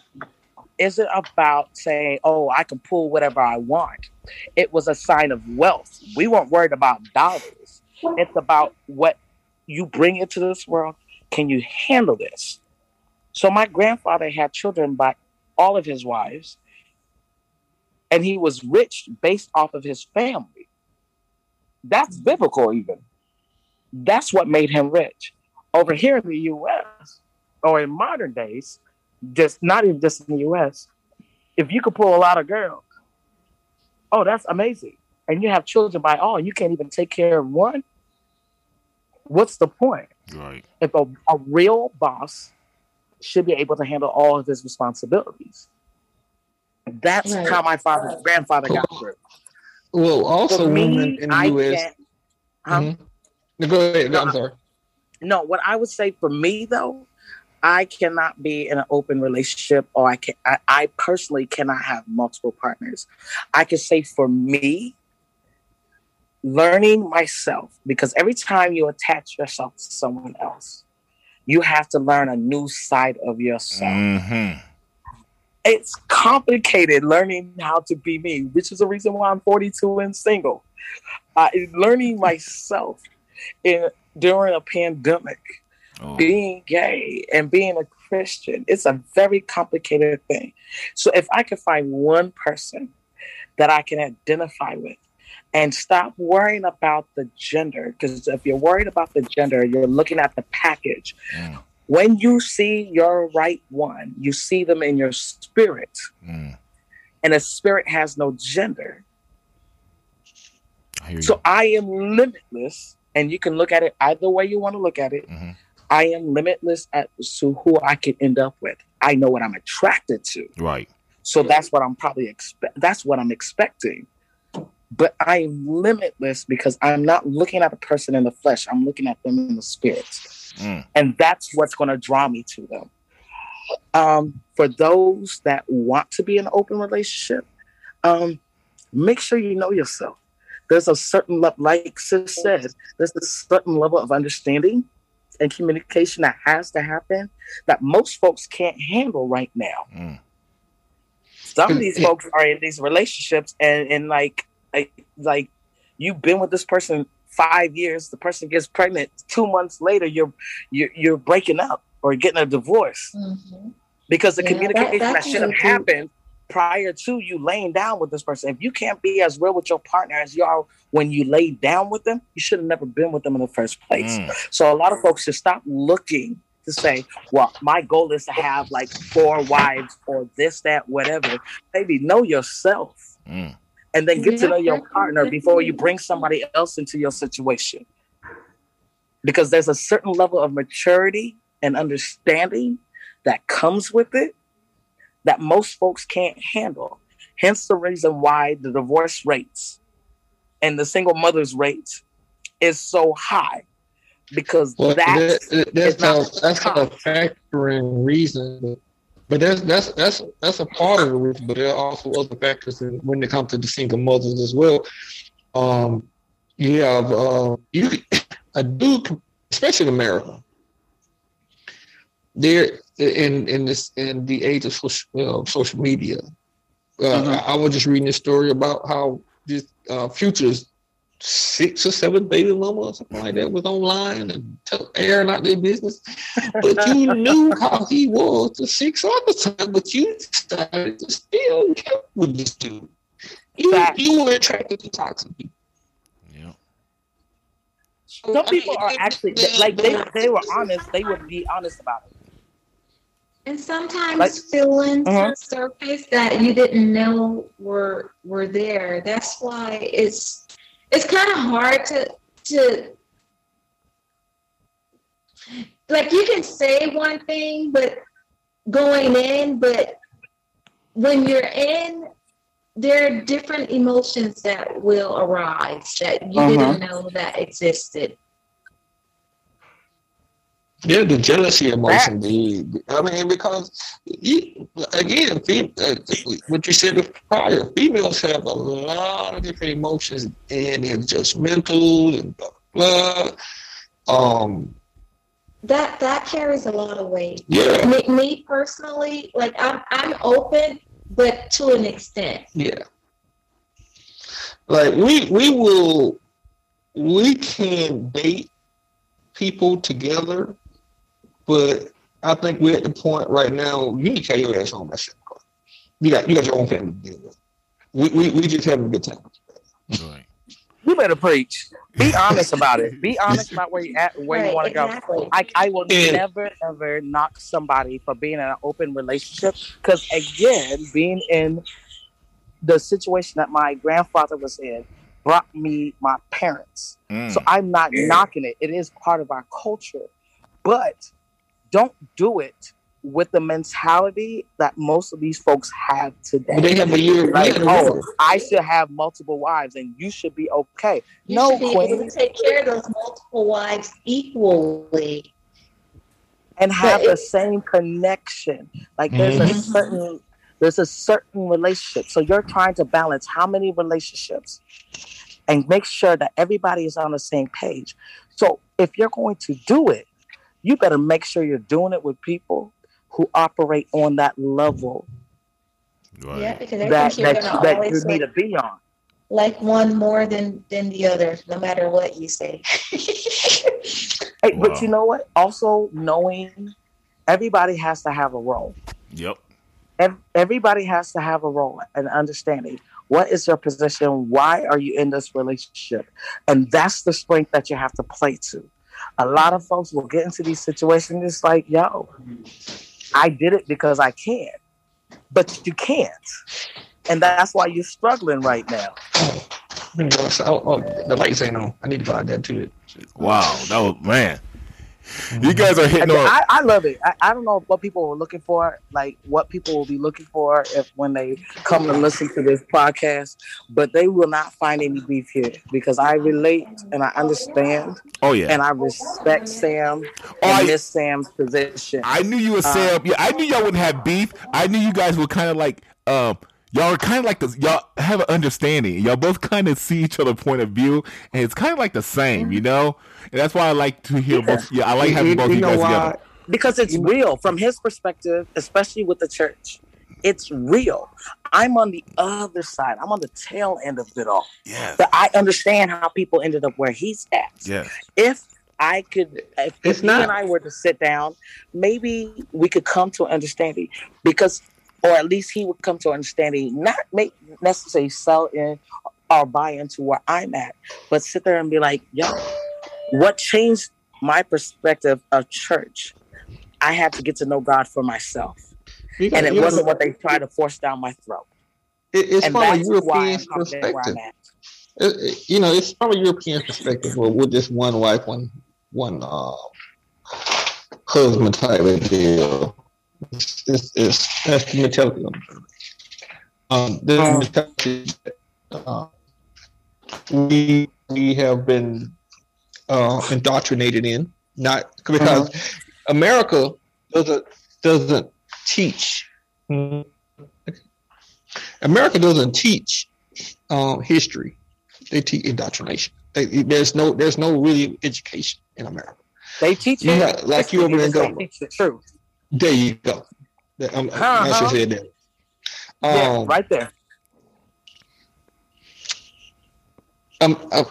Speaker 2: isn't about saying, "Oh, I can pull whatever I want." It was a sign of wealth. We weren't worried about dollars. It's about what you bring into this world. Can you handle this? So my grandfather had children by all of his wives, and he was rich based off of his family. That's biblical, even. That's what made him rich over here in the US or in modern days, just not even just in the US, if you could pull a lot of girls, oh, that's amazing. And you have children by all, and you can't even take care of one. What's the point?
Speaker 1: Right.
Speaker 2: If a, a real boss should be able to handle all of his responsibilities. That's
Speaker 4: Right.
Speaker 2: how my father's grandfather got through.
Speaker 3: Well, also
Speaker 2: For
Speaker 3: women
Speaker 2: me,
Speaker 3: in the
Speaker 2: I
Speaker 3: U.S.
Speaker 2: can't. Huh?
Speaker 3: Mhm. No, Go ahead. I'm sorry.
Speaker 2: No, what I would say for me though, I cannot be in an open relationship, or I can. I, I personally cannot have multiple partners. I can say for me, learning myself because every time you attach yourself to someone else, you have to learn a new side of yourself.
Speaker 1: Mm-hmm.
Speaker 2: It's complicated learning how to be me, which is the reason why I'm 42 and single. Uh, learning myself in during a pandemic
Speaker 1: Oh.
Speaker 2: being gay and being a Christian, it's a very complicated thing. So if I could find one person that I can identify with and stop worrying about the gender, because if you're worried about the gender, you're looking at the package.
Speaker 1: Mm.
Speaker 2: When you see your right one, you see them in your spirit,
Speaker 1: Mm.
Speaker 2: and a spirit has no gender.
Speaker 1: I.
Speaker 2: So I am limitless, and you can look at it either way you want to look at it.
Speaker 1: Mhm.
Speaker 2: I am limitless as to who I can end up with. I know what I'm attracted to,
Speaker 1: Right.
Speaker 2: so that's what I'm probably expect. That's what I'm expecting. But I am limitless because I'm not looking at a person in the flesh. I'm looking at them in the spirit,
Speaker 1: Mm.
Speaker 2: and that's what's going to draw me to them. Um, for those that want to be in an open relationship, um, make sure you know yourself. There's a certain level, like Sis said, there's a certain level of understanding and communication that has to happen that most folks can't handle right now.
Speaker 1: Mm.
Speaker 2: Some of these folks are in these relationships and, and like, like like you've been with this person five years, the person gets pregnant, two months later you're you're, you're breaking up or getting a divorce
Speaker 4: Mhm.
Speaker 2: because the
Speaker 4: Yeah,
Speaker 2: communication that,
Speaker 4: that
Speaker 2: should have
Speaker 4: can
Speaker 2: happened prior to you laying down with this person. If you can't be as real with your partner as you are when you lay down with them, you should have never been with them in the first place.
Speaker 1: Mm.
Speaker 2: So a lot of folks should stop looking to say, well, my goal is to have like four wives or this, that, whatever. Maybe know yourself
Speaker 1: Mm.
Speaker 2: And then get to know your partner before you bring somebody else into your situation. Because there's a certain level of maturity and understanding that comes with it that most folks can't handle. Hence the reason why the divorce rates and the single mothers rates is so high. Because
Speaker 3: Well,
Speaker 2: that's
Speaker 3: that, that's
Speaker 2: it's not
Speaker 3: not that's not a factoring reason, but, that's that's that's that's a part of the reason. But there are also other factors in, when it comes to the single mothers as well. Um, you have uh, you <coughs> a dude, especially in America. There in in this in the age of social, uh, social media, uh,
Speaker 2: Mhm.
Speaker 3: I was just reading this story about how this uh, Future's six or seven baby mama or something like that was online and tell, airing out their business. But you knew how he was the six other time, but you decided to still keep with this dude. You,
Speaker 2: Fact.
Speaker 3: you were attracted to toxic people.
Speaker 1: Yeah.
Speaker 2: some people are actually like they they were honest, they would be honest about it.
Speaker 4: And sometimes
Speaker 2: Like-
Speaker 4: feelings
Speaker 2: Mhm.
Speaker 4: surface that you didn't know were were there. That's why it's it's kind of hard to to like you can say one thing, but going in, but when you're in, there are different emotions that will arise that you didn't uh-huh. know that existed.
Speaker 3: Yeah, the jealousy emotion. The, I mean, because you, again, uh, what you said prior, females have a lot of different emotions, and it's just mental and blah blah. blah. Um,
Speaker 4: That that carries a lot of weight.
Speaker 3: yeah,
Speaker 4: me, me personally, like I'm I'm open, but to an extent.
Speaker 3: yeah. Like we we will we can date people together, but I think we're at the point right now. You need to carry your ass home. That's it. You got you got your own family to deal with. We we we just having a good time.
Speaker 1: Right.
Speaker 2: You better preach. Be honest about it. Be <laughs> honest about where you at, where you want to go. I, I will
Speaker 3: Yeah.
Speaker 2: never ever knock somebody for being in an open relationship because again, being in the situation that my grandfather was in brought me my parents.
Speaker 1: Mm.
Speaker 2: So I'm not knocking it. It is part of our culture. But don't do it with the mentality that most of these folks have today.
Speaker 3: They have a year.
Speaker 2: like,
Speaker 3: yeah,
Speaker 2: oh, I should have multiple wives and you should be okay.
Speaker 4: You
Speaker 2: no,
Speaker 4: should be able to take care of those multiple wives equally.
Speaker 2: and have the same connection. Like there's a
Speaker 4: Mhm.
Speaker 2: certain there's a certain relationship. So you're trying to balance how many relationships and make sure that everybody is on the same page. So if you're going to do it, you better make sure you're doing it with people who operate on that level
Speaker 1: Right.
Speaker 4: Yeah, because I
Speaker 2: that
Speaker 4: think you're
Speaker 2: that,
Speaker 4: gonna
Speaker 2: that you
Speaker 4: always
Speaker 2: need
Speaker 4: like,
Speaker 2: to be on.
Speaker 4: like one more than than the other, no matter what you say. <laughs>
Speaker 2: Hey,
Speaker 1: Wow.
Speaker 2: But you know what? Also knowing everybody has to have a role.
Speaker 1: Yep.
Speaker 2: everybody has to have a role and understanding what is your position why are you in this relationship and that's the strength that you have to play to a lot of folks will get into these situations it's like yo i did it because i can but you can't and that's why you're struggling right now
Speaker 3: Oh, oh, the lights ain't on. I need to find that too.
Speaker 1: Wow. That was man. You guys are hitting
Speaker 2: And
Speaker 1: on.
Speaker 2: I, I love it. I, I don't know what people were looking for, like what people will be looking for if when they come and listen to this podcast, but they will not find any beef here because I relate and I understand
Speaker 1: Oh yeah.
Speaker 2: and I respect Sam
Speaker 1: Oh,
Speaker 2: and
Speaker 1: I-
Speaker 2: Miss Sam's position.
Speaker 1: I knew you were
Speaker 2: Uh,
Speaker 1: Sam. Yeah, I knew y'all wouldn't have beef. I knew you guys were kind of like um. Y'all are kind of like the y'all have an understanding. Y'all both kind of see each other point of view, and it's kind of like the same, you mm-hmm. know. And that's why I like to hear both. Yeah, I like having both of you guys together.
Speaker 2: because it's real from his perspective, especially with the church. It's real. I'm on the other side. I'm on the tail end of it all.
Speaker 1: Yes.
Speaker 2: But I understand how people ended up where he's at.
Speaker 1: Yeah.
Speaker 2: if I could, if,
Speaker 3: It's
Speaker 2: if he
Speaker 3: not-
Speaker 2: and I were to sit down, maybe we could come to an understanding because or at least he would come to understanding, not make necessarily sell in or buy into where I'm at, but sit there and be like, yo, what changed my perspective of church? I had to get to know God for myself.
Speaker 3: You
Speaker 2: And it wasn't what they tried to force down my throat.
Speaker 3: it- it's
Speaker 2: and
Speaker 3: from a European
Speaker 2: I'm confident where
Speaker 3: perspective.
Speaker 2: I'm at.
Speaker 3: It- you know, it's from a European perspective, where with this one wife, one one uh, husband type of deal. It's, it's that's the mentality. Um, this
Speaker 2: Oh.
Speaker 3: mentality, uh, we we have been uh, indoctrinated in, not because America doesn't doesn't teach. America doesn't teach um, history. They teach indoctrination. They, there's no there's no really education in America.
Speaker 2: They teach
Speaker 3: You got- like you over there
Speaker 2: they teach the truth.
Speaker 3: There you go. That- I'm, I
Speaker 2: Uh-huh.
Speaker 3: should say that.
Speaker 2: yeah,
Speaker 3: Um,
Speaker 2: right there.
Speaker 3: um, uh,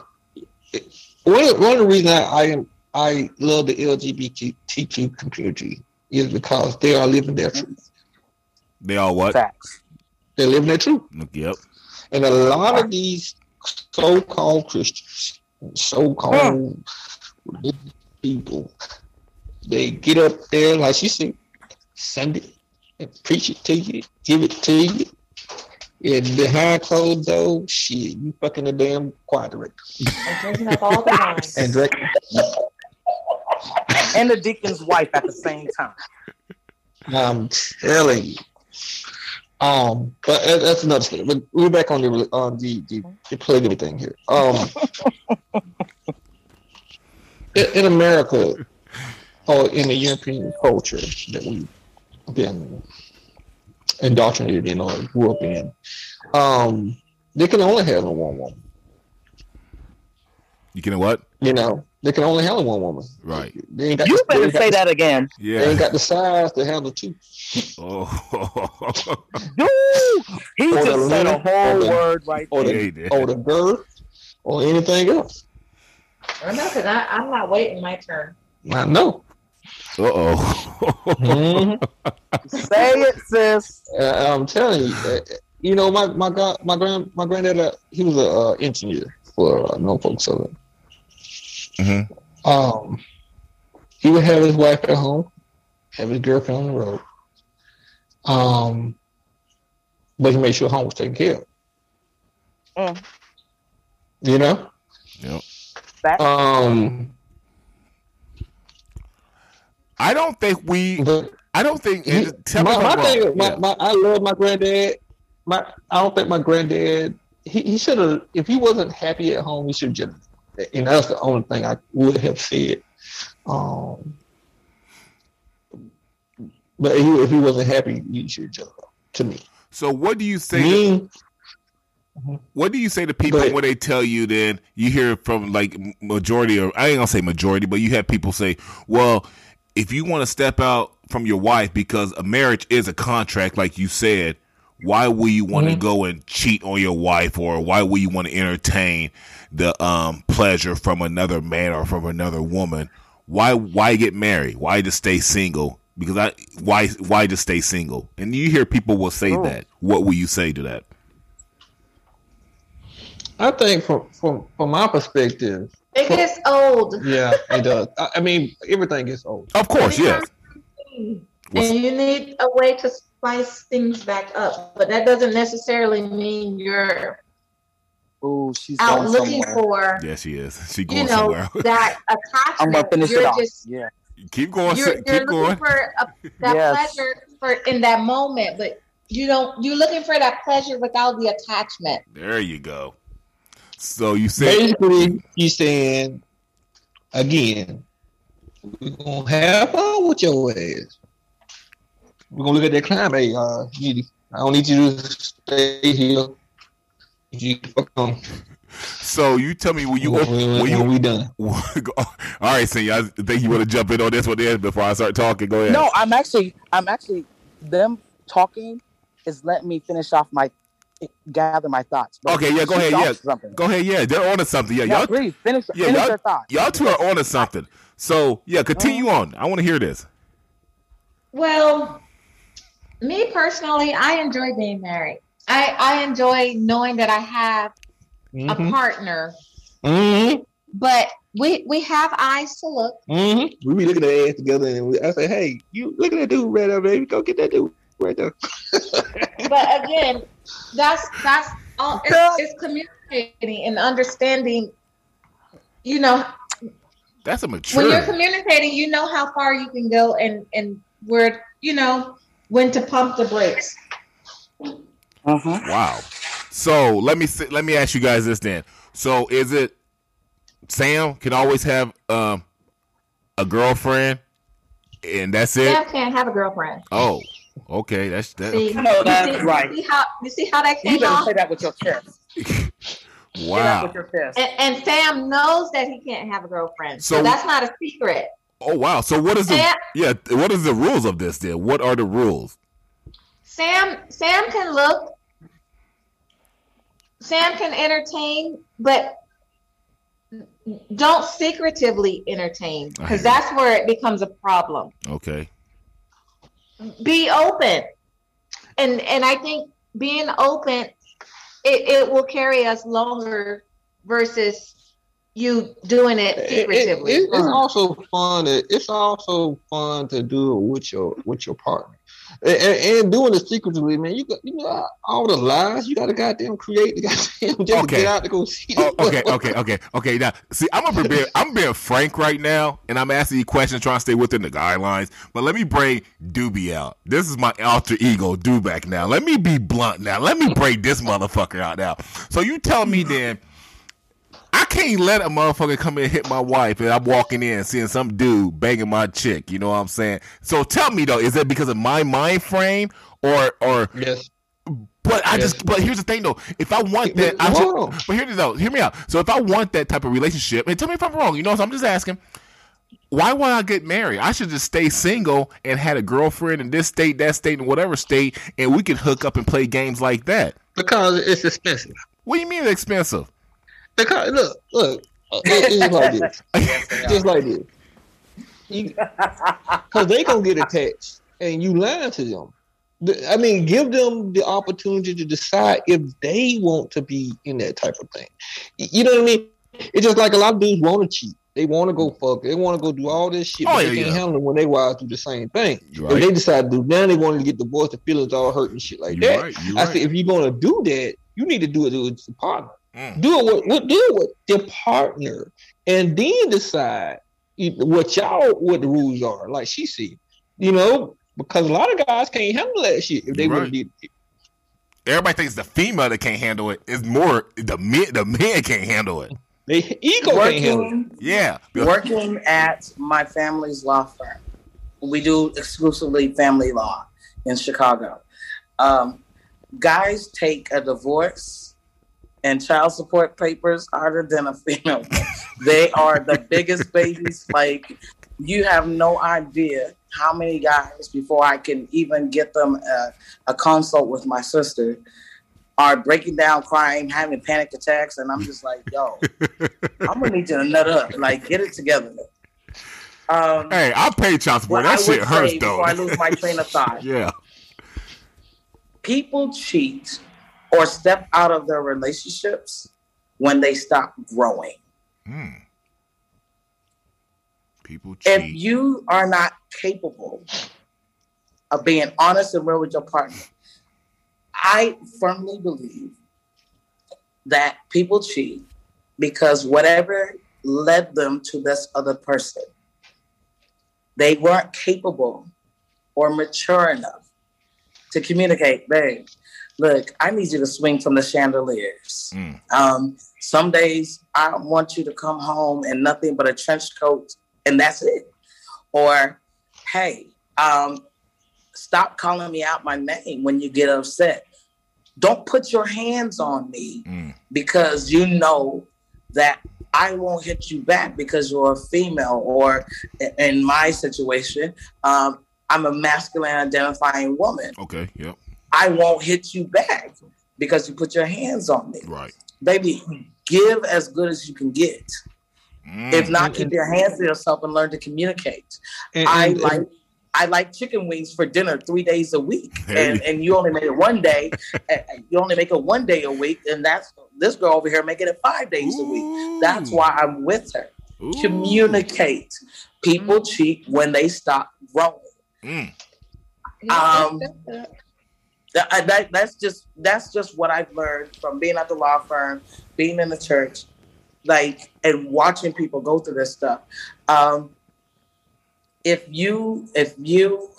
Speaker 3: one, of- one of the reasons I, I am I love the LGBTQ community is because they are living their truth.
Speaker 1: They all what?
Speaker 2: Facts.
Speaker 3: They're living their truth.
Speaker 1: Yep.
Speaker 3: And a lot of these so-called Christians, so-called religious people, they get up there, like you said, Sunday, and preach it to you, give it to you. And behind closed doors, shit, you fucking a damn choir director.
Speaker 4: And drinking up all the wine. <laughs>
Speaker 3: And direct,
Speaker 2: And the deacon's wife at the same time.
Speaker 3: I'm telling you. Um, but that- that's another story. But we're back on the on the the, the polygamy thing here. Um, <laughs> in, in America or in the European culture that we've been indoctrinated in or grew up in, um, they can only handle one woman.
Speaker 1: You can what?
Speaker 3: You know, they can only handle one woman.
Speaker 1: Right.
Speaker 3: They ain't got
Speaker 2: You
Speaker 3: the- they
Speaker 2: better
Speaker 3: got
Speaker 2: say
Speaker 3: the-
Speaker 2: that again.
Speaker 3: They ain't got the size to handle two.
Speaker 1: Oh.
Speaker 2: Dude, he
Speaker 3: Or
Speaker 2: just said a whole
Speaker 3: or the-
Speaker 2: word right
Speaker 3: or
Speaker 2: there.
Speaker 3: The,
Speaker 1: did.
Speaker 3: or the girth or anything else.
Speaker 4: I know, because I'm not waiting my turn.
Speaker 3: I know.
Speaker 1: Uh oh.
Speaker 3: Mhm.
Speaker 2: Say it, sis.
Speaker 3: Uh, I'm telling you, uh, you know, my my god, my grand, my granddad, uh, he was a uh, engineer for uh, Norfolk Southern.
Speaker 1: hmm
Speaker 3: Um, he would have his wife at home, have his girlfriend on the road. Um, but he made sure home was taken care of.
Speaker 2: Mm.
Speaker 3: You know.
Speaker 1: Yep.
Speaker 2: That,
Speaker 3: Um,
Speaker 1: I don't think we.
Speaker 3: but
Speaker 1: I don't think.
Speaker 3: He-
Speaker 1: tell
Speaker 3: my, my thing, my,
Speaker 1: Yeah.
Speaker 3: my, I love my granddad. My, I don't think my granddad. He, he should have. If he wasn't happy at home, he should just. And that's the only thing I would have said. Um, but if he, if he wasn't happy, he should just to me.
Speaker 1: So what do you say? To,
Speaker 3: Me,
Speaker 1: what do you say to people
Speaker 3: ahead.
Speaker 1: when they tell you? Then you hear from like majority, or I ain't gonna say majority, but you have people say, "Well, if you want to step out from your wife because a marriage is a contract, like you said." Why will you want to
Speaker 3: Mhm.
Speaker 1: go and cheat on your wife, or why will you want to entertain the um, pleasure from another man or from another woman? Why why get married? Why just stay single? Because I why why just stay single? And you hear people will say
Speaker 2: Oh.
Speaker 1: that. What will you say to that?
Speaker 3: I think from from from my perspective,
Speaker 4: It gets old.
Speaker 3: yeah, it does. I, I mean, everything gets old.
Speaker 1: Of course, yes. What's-
Speaker 4: And you need a way to spice things back up. But that doesn't necessarily mean you're
Speaker 2: ooh, she's
Speaker 4: out
Speaker 2: going
Speaker 4: looking
Speaker 2: somewhere.
Speaker 4: for,
Speaker 1: Yeah, she is. She
Speaker 4: you
Speaker 1: going
Speaker 4: know,
Speaker 1: somewhere.
Speaker 4: that attachment. <laughs>
Speaker 2: I'm gonna
Speaker 4: attachment.
Speaker 2: finish
Speaker 4: You're
Speaker 2: it off.
Speaker 4: just
Speaker 2: yeah.
Speaker 1: keep going.
Speaker 4: you're,
Speaker 1: sis.
Speaker 4: you're
Speaker 1: keep
Speaker 4: looking
Speaker 1: going.
Speaker 4: for a, that
Speaker 2: Yes.
Speaker 4: pleasure for in that moment, but you don't. You're looking for that pleasure without the attachment.
Speaker 1: There you go. So you said
Speaker 3: Basically, he's saying again, we're gonna have fun with your ass. We're gonna look at that climb. Hey, uh, Edie, I don't need you to stay here. You fuck on.
Speaker 1: so. You tell me when you
Speaker 3: when, when,
Speaker 1: when
Speaker 3: when
Speaker 1: you
Speaker 3: we done. <laughs>
Speaker 1: all right, Senior. I think you want to jump in on this one there before I start talking. Go ahead.
Speaker 2: No, I'm actually, I'm actually, them talking is letting me finish off my, gather my thoughts. But
Speaker 1: Okay, yeah, go
Speaker 2: shoot
Speaker 1: ahead, yeah.
Speaker 2: Something.
Speaker 1: Go ahead. Yeah, they're on to something. Yeah,
Speaker 2: Yeah,
Speaker 1: y'all,
Speaker 2: please finish,
Speaker 1: yeah,
Speaker 2: finish
Speaker 1: y'all-
Speaker 2: your thoughts.
Speaker 1: y'all two are on to something. So yeah, continue on. I want to hear this.
Speaker 4: Well, Me personally, I enjoy being married. I, I enjoy knowing that I have
Speaker 3: Mhm.
Speaker 4: a partner,
Speaker 3: Mhm.
Speaker 4: but we we have eyes to look.
Speaker 3: Mhm. We be looking at their ass together, and we, I say, "Hey, you look at that dude right there, baby. Go get that dude right. <laughs>
Speaker 4: But again, that's that's all. It's, it's communicating and understanding. You know,
Speaker 1: That's a mature.
Speaker 4: when you're communicating, you know how far you can go and and where you know when to pump the brakes.
Speaker 2: Mhm.
Speaker 1: Wow. So let me say, let me ask you guys this then. So is it Sam can always have um a girlfriend and that's it?
Speaker 4: Sam can't have a girlfriend.
Speaker 1: Oh, okay. That's that.
Speaker 4: See,
Speaker 2: No, that's
Speaker 4: you see,
Speaker 2: right.
Speaker 4: You see how you see how that
Speaker 2: You
Speaker 4: came
Speaker 2: better
Speaker 4: off?
Speaker 2: say that with your chest. <laughs> <laughs> Say that
Speaker 1: Wow.
Speaker 2: with your chest.
Speaker 4: And, and Sam knows that he can't have a girlfriend, so,
Speaker 1: So-
Speaker 4: that's not a secret.
Speaker 1: Oh wow. So what is the
Speaker 4: Sam,
Speaker 1: yeah? What is the rules of this then? What are the rules?
Speaker 4: Sam, Sam can look. Sam can entertain, but don't secretively entertain because that's where it becomes a problem.
Speaker 1: Okay.
Speaker 4: Be open, and and I think being open, it, it will carry us longer versus you doing it
Speaker 3: It- it- it- it's also fun. To, it's also fun to do it with your with your partner, and, and, doing it secretly, man. You got you know all the lies you got to goddamn create. The goddamn <laughs> just
Speaker 1: Okay.
Speaker 3: to get out to go see.
Speaker 1: Oh, okay, okay, okay, okay. Now, see, I'm gonna be I'm being frank right now, and I'm asking you questions, trying to stay within the guidelines. But let me bring Doobie out. This is my alter ego, Dooback. Now, let me be blunt. Now, let me break this motherfucker out. Now, so you tell me then. I can't let a motherfucker come in and hit my wife, and I'm walking in seeing some dude banging my chick. You know what I'm saying? So tell me though, is it because of my mind frame, or or
Speaker 3: Yes.
Speaker 1: but I
Speaker 3: Yes.
Speaker 1: just, but here's the thing though. If I want that, I should, but this out. Hear me out. So if I want that type of relationship, and tell me if I'm wrong. You know, so I'm just asking. Why would I get married? I should just stay single and had a girlfriend in this state, that state, and whatever state, and we could hook up and play games like that.
Speaker 3: Because it's expensive.
Speaker 1: What do you mean it's expensive?
Speaker 3: Because look, look, uh, it- it's like this, just like this. Because they gonna get attached, and you lying to them. I mean, give them the opportunity to decide if they want to be in that type of thing. You know what I mean? It's just like a lot of dudes want to cheat. They want to go fuck. They want to go do all this shit,
Speaker 1: Oh,
Speaker 3: but
Speaker 1: yeah,
Speaker 3: they can't
Speaker 1: yeah.
Speaker 3: handle it when they wives do the same thing.
Speaker 1: You're
Speaker 3: If
Speaker 1: right.
Speaker 3: they decide to do now, they want to get divorced. The feelings all hurt and shit like
Speaker 1: You're
Speaker 3: that.
Speaker 1: right.
Speaker 3: I
Speaker 1: right.
Speaker 3: said, if you're gonna do that, you need to do it with your partner.
Speaker 1: Mm.
Speaker 3: Do it with, with do it with your partner, and then decide what y'all what the rules are. Like she said, you know, because a lot of guys can't handle that shit if they
Speaker 1: You're
Speaker 3: want to
Speaker 1: right.
Speaker 3: do it.
Speaker 1: Everybody thinks the female that can't handle it. It's more the men. The men can't handle it.
Speaker 3: They ego can't handle it.
Speaker 1: Yeah.
Speaker 2: working at my family's law firm. We do exclusively family law in Chicago. Um, guys take a divorce and child support papers harder than a female. they are the biggest babies. Like you have no idea how many guys before I can even get them a, a consult with my sister are breaking down, crying, having panic attacks, and I'm just like, yo, I'm gonna need you to nut up, like get it together. Um,
Speaker 1: Hey, I pay child support.
Speaker 2: what I
Speaker 1: that shit hurts though.
Speaker 2: Before I lose my train of thought, <laughs>
Speaker 1: yeah.
Speaker 2: people cheat or step out of their relationships when they stop growing.
Speaker 1: Hmm. People
Speaker 2: If
Speaker 1: cheat.
Speaker 2: you are not capable of being honest and real with your partner, I firmly believe that people cheat because whatever led them to this other person, they weren't capable or mature enough to communicate, babe. Look, I need you to swing from the chandeliers.
Speaker 1: Mm.
Speaker 2: Um, some days I want you to come home in nothing but a trench coat and that's it. Or, hey, um, stop calling me out my name when you get upset. Don't put your hands on me
Speaker 1: Mm.
Speaker 2: because you know that I won't hit you back because you're a female. Or in my situation, um, I'm a masculine identifying woman.
Speaker 1: Okay. Yep.
Speaker 2: I won't hit you back because you put your hands on me.
Speaker 1: Right.
Speaker 2: Baby, give as good as you can get.
Speaker 1: Mm.
Speaker 2: If not,
Speaker 3: And-
Speaker 2: keep your hands to yourself and learn to communicate.
Speaker 3: And,
Speaker 2: I
Speaker 3: and-
Speaker 2: like I like chicken wings for dinner three days a week,
Speaker 1: There
Speaker 2: and,
Speaker 1: you-
Speaker 2: and you only make it one day. <laughs> and- and you only make it one day a week, and that's this girl over here making it five days a week. That's why I'm with her.
Speaker 1: Ooh.
Speaker 2: Communicate. People cheat when they stop growing.
Speaker 1: Mm.
Speaker 2: Um, That, that- that's just that's just what I've learned from being at the law firm, being in the church, like and watching people go through this stuff. Um, if you if you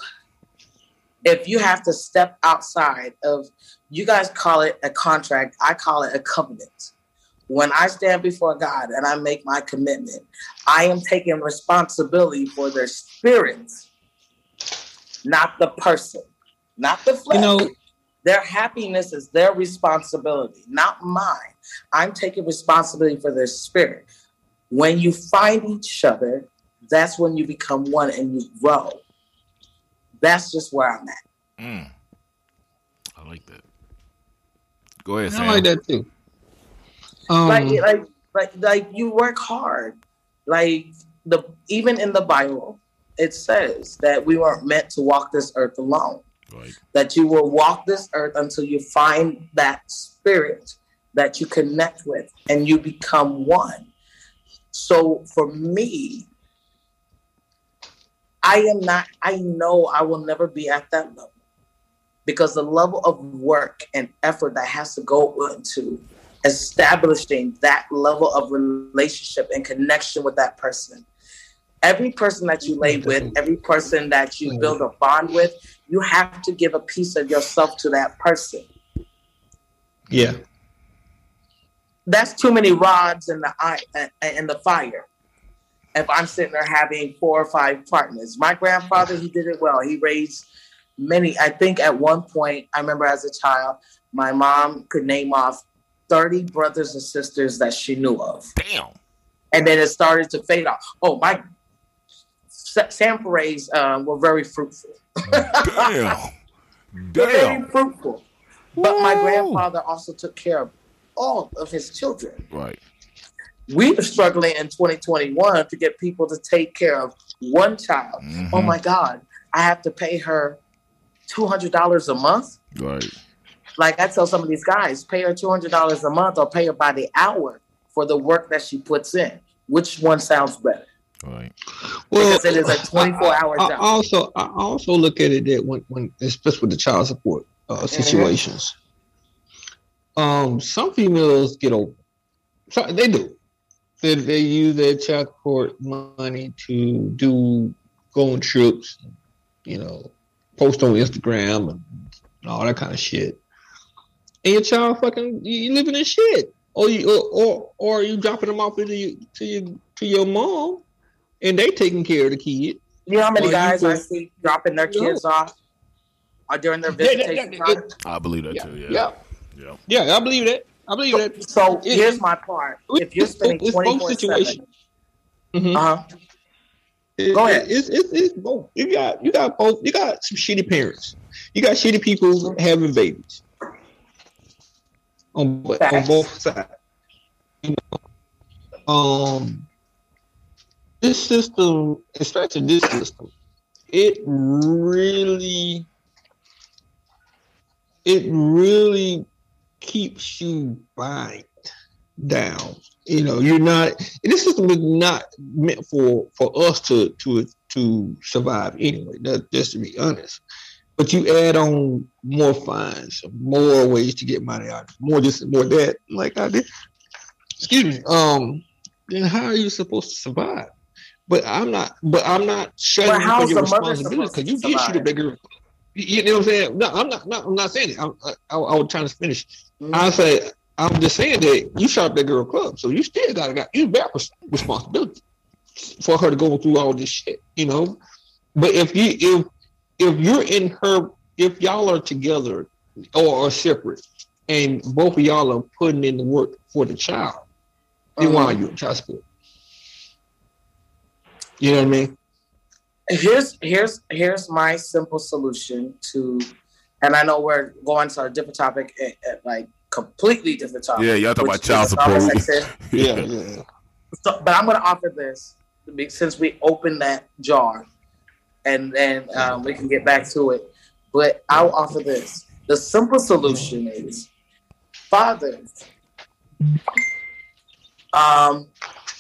Speaker 2: if you have to step outside of you guys call it a contract, I call it a covenant. When I stand before God and I make my commitment, I am taking responsibility for their spirits, not the person, not the flesh.
Speaker 3: You know,
Speaker 2: Their happiness is their responsibility, not mine. I'm taking responsibility for their spirit. When you find each other, that's when you become one and you grow. That's just where I'm at.
Speaker 1: Mm. I like that. Go ahead,
Speaker 3: I like that too. Um,
Speaker 2: like, like, like, like you work hard. Like the even in the Bible, it says that we weren't meant to walk this earth alone.
Speaker 1: Right.
Speaker 2: that you will walk this earth until you find that spirit that you connect with and you become one. So for me, I am not, I know I will never be at that level because the level of work and effort that has to go into establishing that level of relationship and connection with that person. Every person that you lay with, every person that you build a bond with, you have to give a piece of yourself to that person.
Speaker 3: yeah,
Speaker 2: That's too many rods in the eye in the fire. If I'm sitting there having four or five partners, my grandfather he did it well. He raised many. I think at one point, I remember as a child, my mom could name off thirty brothers and sisters that she knew of,
Speaker 1: Damn.
Speaker 2: and then it started to fade off. Oh my! Sa- Sam Forays um, were very fruitful.
Speaker 1: Damn.
Speaker 2: very
Speaker 1: Damn.
Speaker 2: fruitful. But my grandfather also took care of all of his children.
Speaker 1: Right.
Speaker 2: We are struggling in 2021 to get people to take care of one child.
Speaker 1: Mhm.
Speaker 2: Oh my God, I have to pay her $200 a month.
Speaker 1: Right.
Speaker 2: Like I tell some of these guys, pay her $200 a month or pay her by the hour for the work that she puts in. Which one sounds better?
Speaker 1: Right.
Speaker 3: well,
Speaker 2: Because it is a 24-hour
Speaker 3: I, I
Speaker 2: job.
Speaker 3: also, I also look at it that when, when especially with the child support uh, situations, um, some females get over. So they do. They, they use their child support money to do go on trips, you know, post on Instagram and all that kind of shit. And your child fucking you, you living in shit, or you or, or or you dropping them off to you to your to your mom, and they taking care of the kid.
Speaker 2: You know how many
Speaker 3: Well, you
Speaker 2: guys I see dropping their
Speaker 3: No.
Speaker 2: kids off or during their
Speaker 3: Yeah, yeah,
Speaker 2: visitation
Speaker 3: yeah,
Speaker 2: time?
Speaker 1: I believe that
Speaker 3: Yeah,
Speaker 1: too.
Speaker 3: yeah,
Speaker 1: Yeah.
Speaker 3: yeah, yeah. I believe that. I believe that.
Speaker 2: So
Speaker 3: It-
Speaker 2: here's my part. If you're
Speaker 3: It's
Speaker 2: spending
Speaker 3: both- it's
Speaker 2: 24 7,
Speaker 3: situations. Mhm.
Speaker 2: uh-huh.
Speaker 3: It-
Speaker 2: Go ahead.
Speaker 3: It's, it's, it's both. You got you got both. You got some shitty parents. You got shitty people having babies on, bo- on both sides. You know, um, this system, especially this system, it really, it really keeps you bind down. You know, you're not. This system is not meant for for us to to to survive anyway. That, just to be honest. But you add on more fines, more ways to get money out, more this, more that, like I did. Excuse me. Um, then how are you supposed to survive? But I'm not. But I'm not shutting you your responsibility because you did shoot a bigger. You know what I'm saying? No, I'm not. No, I'm not saying it. I'm, I, I, I was trying to finish.
Speaker 2: Mhm.
Speaker 3: I say I'm just saying that you shot that girl club, so you still got to got you res- responsibility for her to go through all this shit, you know. But if you if if you're in her if y'all are together or are separate and both of y'all are putting in the work for the child, then why are you in child support? You know what I mean?
Speaker 2: here's here's here's my simple solution to and I know we're going to a different topic at, at like completely different topic.
Speaker 1: Yeah, y'all talk about child support. <laughs>
Speaker 3: Yeah, yeah.
Speaker 2: So, but I'm going to offer this since we opened that jar. and then um, we can get back to it. But I'll offer this: the simple solution is, fathers, um,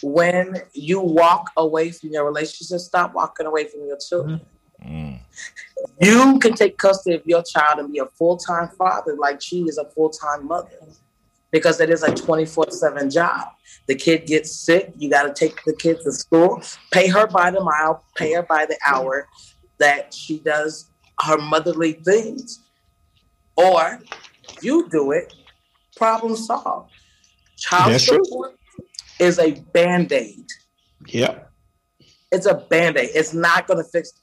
Speaker 2: when you walk away from your relationship, stop walking away from your children.
Speaker 1: Mm.
Speaker 2: You can take custody of your child and be a full time father, like she is a full time mother, because it is a 24 7 job. The kid gets sick, you got to take the kid to school, pay her by the mile, pay her by the hour that she does her motherly things. Or you do it, problem solved. Child
Speaker 3: That's true.
Speaker 2: Is a band aid
Speaker 3: Yeah.
Speaker 2: it's a band-aid. It's not going to fix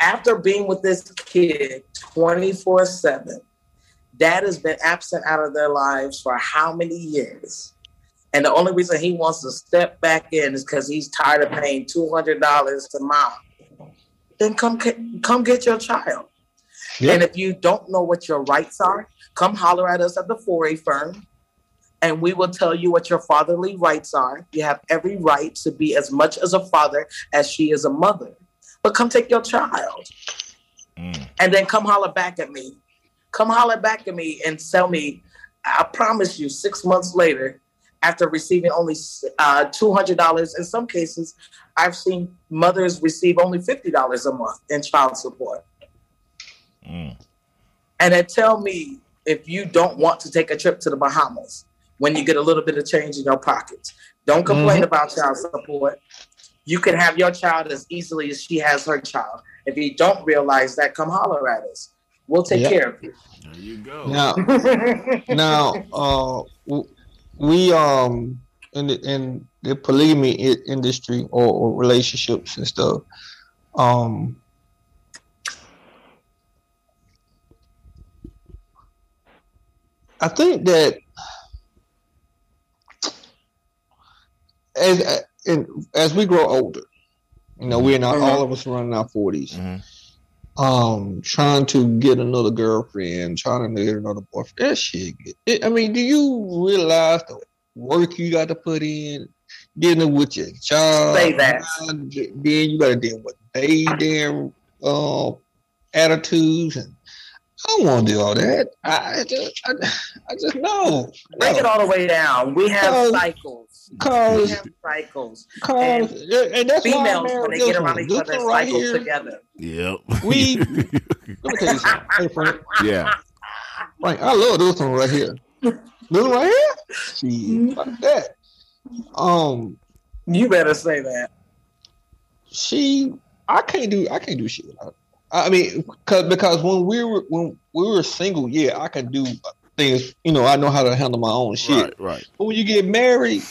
Speaker 2: after being with this kid 24 7 dad has been absent out of their lives for how many years? And the only reason he wants to step back in is because he's tired of paying $200 to mom. Then come get- come get your child.
Speaker 3: Yeah.
Speaker 2: and if you don't know what your rights are come holler at us at the 4a firm and we will tell you what your fatherly rights are. You have every right to be as much as a father as she is a mother. But come take your child
Speaker 1: Mm.
Speaker 2: and then come holler back at me. Come holler back at me and tell me, I promise you, six months later, after receiving only uh, $200, in some cases, I've seen mothers receive only $50 a month in child support.
Speaker 1: Mm.
Speaker 2: And then tell me if you don't want to take a trip to the Bahamas when you get a little bit of change in your pockets. Don't complain about child support. You can have your child as easily as she has her child. If you don't realize that, come holler at us. We'll take
Speaker 3: Yeah.
Speaker 2: care of you.
Speaker 1: There you go.
Speaker 3: Now, <laughs> now, uh, we um in the in the polygamy industry or, or relationships and stuff, um. I think that as and as we grow older, you know, we're not all of us running our 40s
Speaker 1: Mhm.
Speaker 3: um trying to get another girlfriend, trying to get another boyfriend. That shit. It, I mean, do you realize the work you got to put in dealing with your child?
Speaker 2: Say that.
Speaker 3: Then you got to deal with they damn uh, attitudes, and I don't want to do all that. I, I just, I, I just know.
Speaker 2: Break it all the way down. We have
Speaker 3: Cause-
Speaker 2: cycles. We have cycles.
Speaker 3: cause, and that's why I
Speaker 2: Females,
Speaker 3: married
Speaker 2: when they
Speaker 3: this
Speaker 2: get around each
Speaker 3: This
Speaker 2: other,
Speaker 3: one right
Speaker 2: cycle
Speaker 3: here.
Speaker 2: together.
Speaker 1: Yep.
Speaker 3: We- <laughs> Let me tell you something. Hey, Frank,
Speaker 1: yeah.
Speaker 3: Frank, I love this one right here. This one right here.
Speaker 2: Mm-hmm.
Speaker 3: She like that. Um,
Speaker 2: You better say that.
Speaker 3: she I can't do I can't do shit without her. I mean, cause because when we were when we were single, yeah, I can do things. You know, I know how to handle my own shit.
Speaker 1: Right. Right.
Speaker 3: But when you get married,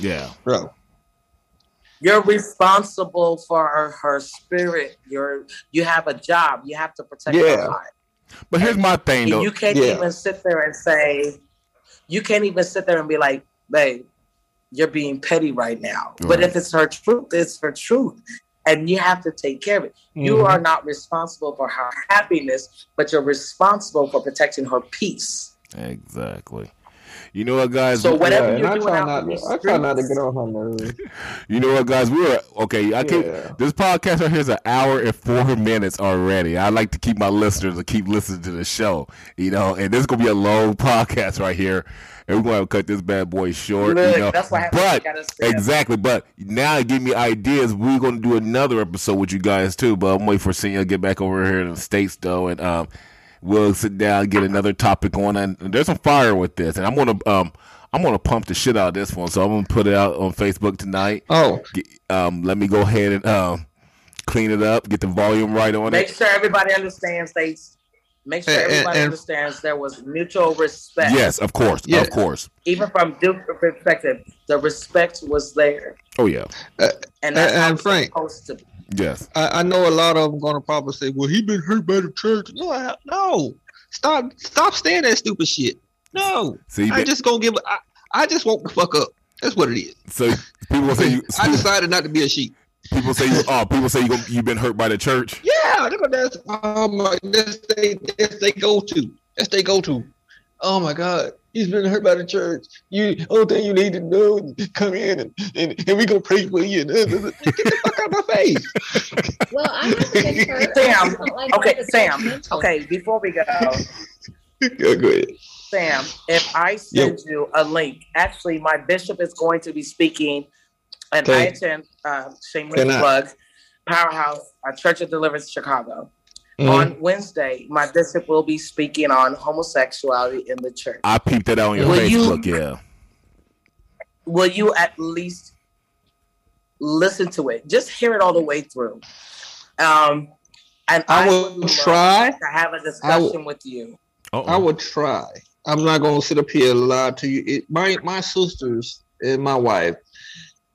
Speaker 1: Yeah.
Speaker 3: bro,
Speaker 2: You're responsible for her, her spirit. You're you have a job. You have to protect
Speaker 3: Yeah.
Speaker 2: her heart.
Speaker 1: But here's my thing,
Speaker 2: And
Speaker 1: though.
Speaker 2: you can't
Speaker 3: Yeah.
Speaker 2: even sit there and say, you can't even sit there and be like, babe, you're being petty right now. But if it's her truth, it's her truth. And you have to take care of it. You
Speaker 3: Mhm.
Speaker 2: are not responsible for her happiness, but you're responsible for protecting her peace.
Speaker 1: Exactly. You know what, guys?
Speaker 2: So whatever
Speaker 3: Yeah,
Speaker 2: you're
Speaker 3: I
Speaker 2: doing
Speaker 3: try
Speaker 2: out
Speaker 3: not
Speaker 2: in
Speaker 3: to, I try not to get on her nerves. <laughs>
Speaker 1: You know what, guys? We're okay. I keep
Speaker 3: Yeah.
Speaker 1: this podcast right here is an hour and four minutes already. I like to keep my listeners to keep listening to the show, you know. And this is gonna be a long <laughs> podcast right here, and we're gonna cut this bad boy short.
Speaker 2: Look,
Speaker 1: you know,
Speaker 2: that's what
Speaker 1: but
Speaker 2: You gotta say it.
Speaker 1: exactly. But now give me ideas. We're gonna do another episode with you guys too. But I'm waiting for Senior to get back over here in the states though, and um, we'll sit down and get another topic on. And there's some fire with this, and I'm gonna um. I'm gonna pump the shit out of this one, so I'm gonna put it out on Facebook tonight.
Speaker 3: Oh,
Speaker 1: Get, um, let me go ahead and um, clean it up, get the volume right on
Speaker 2: Make
Speaker 1: it.
Speaker 2: Make sure everybody understands they make sure
Speaker 3: And- and-
Speaker 2: everybody
Speaker 3: and-
Speaker 2: understands there was mutual respect.
Speaker 1: Yes, of course,
Speaker 3: Yeah.
Speaker 1: of course.
Speaker 2: Even from Duke's perspective, the respect was there.
Speaker 1: Oh yeah, uh,
Speaker 2: And that's
Speaker 3: And-
Speaker 2: how
Speaker 3: and
Speaker 2: it's
Speaker 3: Frank-
Speaker 2: supposed to be.
Speaker 1: yes.
Speaker 3: I, I know a lot of them gonna probably say, "Well, he been hurt by the church." No, I, no, stop, stop saying that stupid shit. No,
Speaker 1: See,
Speaker 3: I just gonna give. I, I just woke the fuck up. That's what it is.
Speaker 1: so people say <laughs> you.
Speaker 3: I decided not to be a sheep.
Speaker 1: People say you. Oh, people say you. Gonna, you've been hurt by the church.
Speaker 3: Yeah, look at that. Oh my, um, that's they, that's they go to. That's they go to. Oh my god. he's been hurt by the church. You only thing you need to do is come in and, and, and we gonna pray for you. <laughs> Get the fuck out of my face.
Speaker 4: Well, I haven't been <laughs> hurt.
Speaker 2: Sam,
Speaker 4: like
Speaker 2: Okay, Sam. Okay, before we go, <laughs>
Speaker 3: Go, go ahead.
Speaker 2: Sam, if I send you a link, actually, my bishop is going to be speaking, and I attend uh, shameless
Speaker 3: Can
Speaker 2: plug, Powerhouse, uh, Church of Deliverance, Chicago.
Speaker 3: Mhm.
Speaker 2: On Wednesday, my bishop will be speaking on homosexuality in the church.
Speaker 1: I peeped that out on your
Speaker 2: Will you-
Speaker 1: Facebook. Yeah.
Speaker 2: Will you at least listen to it? Just hear it all the way through. Um, and
Speaker 3: I
Speaker 2: I,
Speaker 3: will try.
Speaker 2: to have a
Speaker 3: I will-
Speaker 2: discussion with you.
Speaker 1: Uh-oh.
Speaker 3: I would try. I'm not gonna sit up here and lie to you. It, my my sisters and my wife,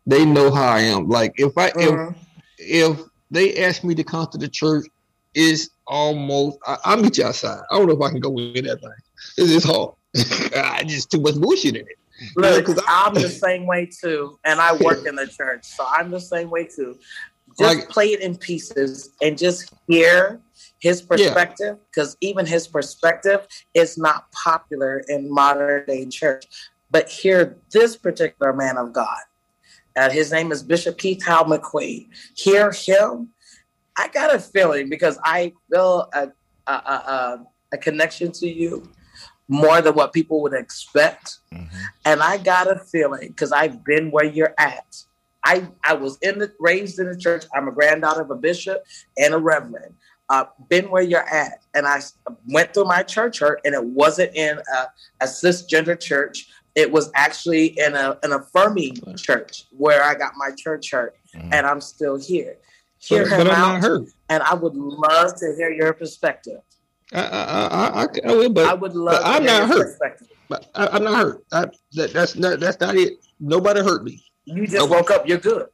Speaker 3: they know how I am. Like if I if
Speaker 2: Mhm.
Speaker 3: if they ask me to come to the church, it's almost I, I'll meet you outside. I don't know if I can go in that thing. It's just hard. <laughs> I just too much bullshit in it.
Speaker 2: Look,
Speaker 3: Yeah,
Speaker 2: I'm the same way too, and I work in the church, so I'm the same way too. Just
Speaker 3: Like-
Speaker 2: play it in pieces and just hear his perspective, because even his perspective is not popular in modern day church. But hear this particular man of God, and his name is Bishop Keith Hal McQuaid. Hear him. I got a feeling because I feel a a, a, a, connection to you more than what people would expect.
Speaker 1: Mhm.
Speaker 2: And I got a feeling because I've been where you're at. I, I was in the raised in the church. I'm a granddaughter of a bishop and a reverend. Uh, been where you're at, and I went through my church hurt, and it wasn't in a, a cisgender church. It was actually in a, an affirming church where I got my church hurt,
Speaker 1: Mhm.
Speaker 2: and I'm still here. Hear
Speaker 3: But,
Speaker 2: him
Speaker 3: but
Speaker 2: out, and I would love to hear your perspective.
Speaker 3: I I I, I, I will,
Speaker 2: I would love.
Speaker 3: but
Speaker 2: to
Speaker 3: I'm
Speaker 2: hear
Speaker 3: not
Speaker 2: your
Speaker 3: hurt.
Speaker 2: Perspective.
Speaker 3: but I, I'm not hurt. I, that, that's not that's not it. Nobody hurt me.
Speaker 2: You just
Speaker 3: Nope.
Speaker 2: woke up. You're good.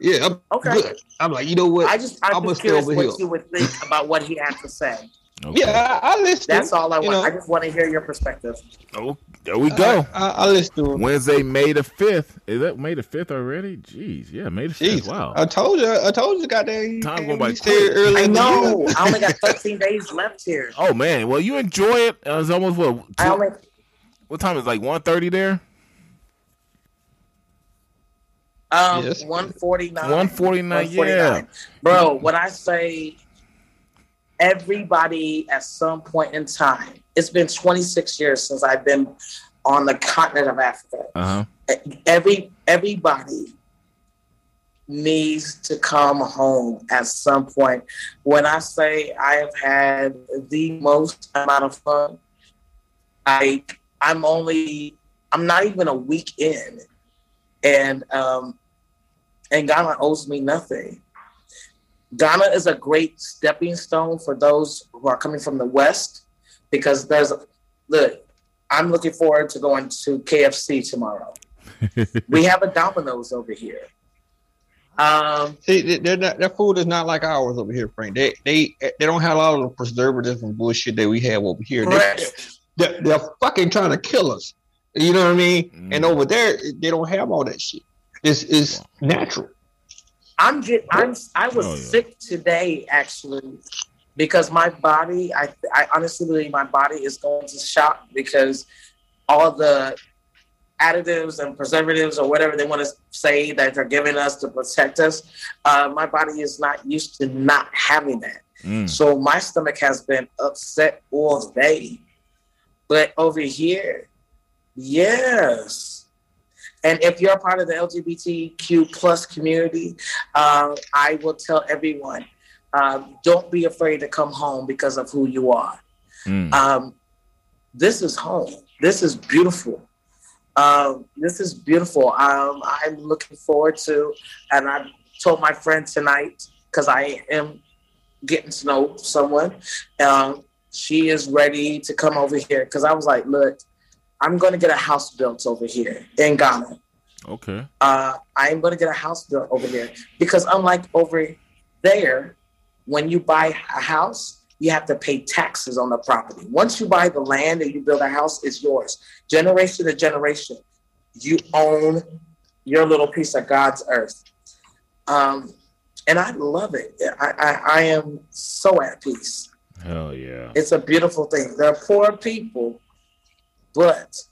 Speaker 3: Yeah, I'm
Speaker 2: Okay.
Speaker 3: good. I'm like, you know what?
Speaker 2: I just I'm
Speaker 3: I'ma
Speaker 2: just curious what you would think about what he had to say.
Speaker 1: Okay.
Speaker 3: yeah, I, I listen.
Speaker 2: That's all I
Speaker 3: You
Speaker 2: want.
Speaker 3: know.
Speaker 2: I just want to hear your perspective.
Speaker 1: Oh, there we go.
Speaker 3: I, I, I listen.
Speaker 1: Wednesday, May the fifth. Is that May the fifth already? Jeez, yeah, May the fifth. Wow.
Speaker 3: I told you. I told you. Goddamn.
Speaker 1: Time going by
Speaker 3: we said
Speaker 1: quick.
Speaker 3: earlier
Speaker 2: I know. <laughs> I only got 13 days left here.
Speaker 1: oh man, well you enjoy it. Uh, it's almost what?
Speaker 2: I
Speaker 1: two-
Speaker 2: only
Speaker 1: what time is it, like one thirty there?
Speaker 2: um
Speaker 3: Yes.
Speaker 2: 149.
Speaker 1: 149, yeah.
Speaker 2: Bro, when I say everybody at some point in time, it's been 26 years since I've been on the continent of Africa.
Speaker 1: Uh huh.
Speaker 2: every everybody needs to come home at some point. When I say I have had the most amount of fun, I I'm only I'm not even a week in, and um, and Ghana owes me nothing. Ghana is a great stepping stone for those who are coming from the West, because there's look. I'm looking forward to going to KFC tomorrow <laughs> we have a Domino's over here. Um,
Speaker 3: See, they- they're not, their food is not like ours over here, Frank. They they they don't have a lot of the preservatives and bullshit that we have over here. They, they're, they're fucking trying to kill us. You know what I mean?
Speaker 1: Mm.
Speaker 3: And over there, they don't have all that shit. This is natural.
Speaker 2: I'm get, I'm I was
Speaker 1: Oh, yeah.
Speaker 2: sick today actually because my body I I honestly believe my body is going to shock because all the additives and preservatives or whatever they want to say that they're giving us to protect us, uh, my body is not used to not having that.
Speaker 1: Mm.
Speaker 2: So my stomach has been upset all day. But over here, yes. And if you're a part of the LGBTQ plus community, uh, I will tell everyone, um, don't be afraid to come home because of who you are.
Speaker 1: Mm.
Speaker 2: Um, this is home. This is beautiful. Um, this is beautiful. Um, I'm looking forward to, and I told my friend tonight because I am getting to know someone. Um, she is ready to come over here because I was like, look, I'm going to get a house built over here in Ghana.
Speaker 1: Okay.
Speaker 2: Uh, I'm going to get a house built over here because unlike over there, when you buy a house, you have to pay taxes on the property. Once you buy the land and you build a house, it's yours. Generation to generation, you own your little piece of God's earth. Um, and I love it. I, I, I am so at peace.
Speaker 1: Hell yeah.
Speaker 2: It's a beautiful thing. There are poor people, but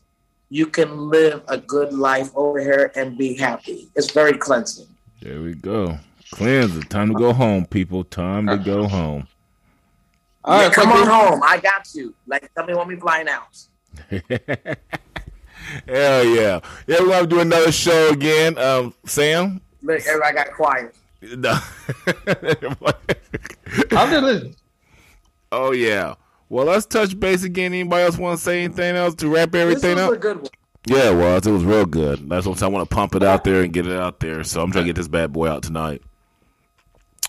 Speaker 2: you can live a good life over here and be happy. It's very cleansing.
Speaker 1: There we go. Cleanse Time to go home, people. Time to go <laughs> home.
Speaker 2: All right, yeah, come on home. I got you. Like, tell me when we flying out. <laughs>
Speaker 1: Hell yeah. Yeah, we're going to do another show again. Um, Sam?
Speaker 2: Look, everybody got quiet. <laughs> No.
Speaker 3: I'm just listening.
Speaker 1: Oh, yeah. Well, let's touch base again. Anybody else want to say anything else to wrap everything
Speaker 2: this
Speaker 1: was
Speaker 2: up? A good one.
Speaker 1: Yeah, it was. It was real good. That's what I want to pump it out there and get it out there. So I'm trying to get this bad boy out tonight.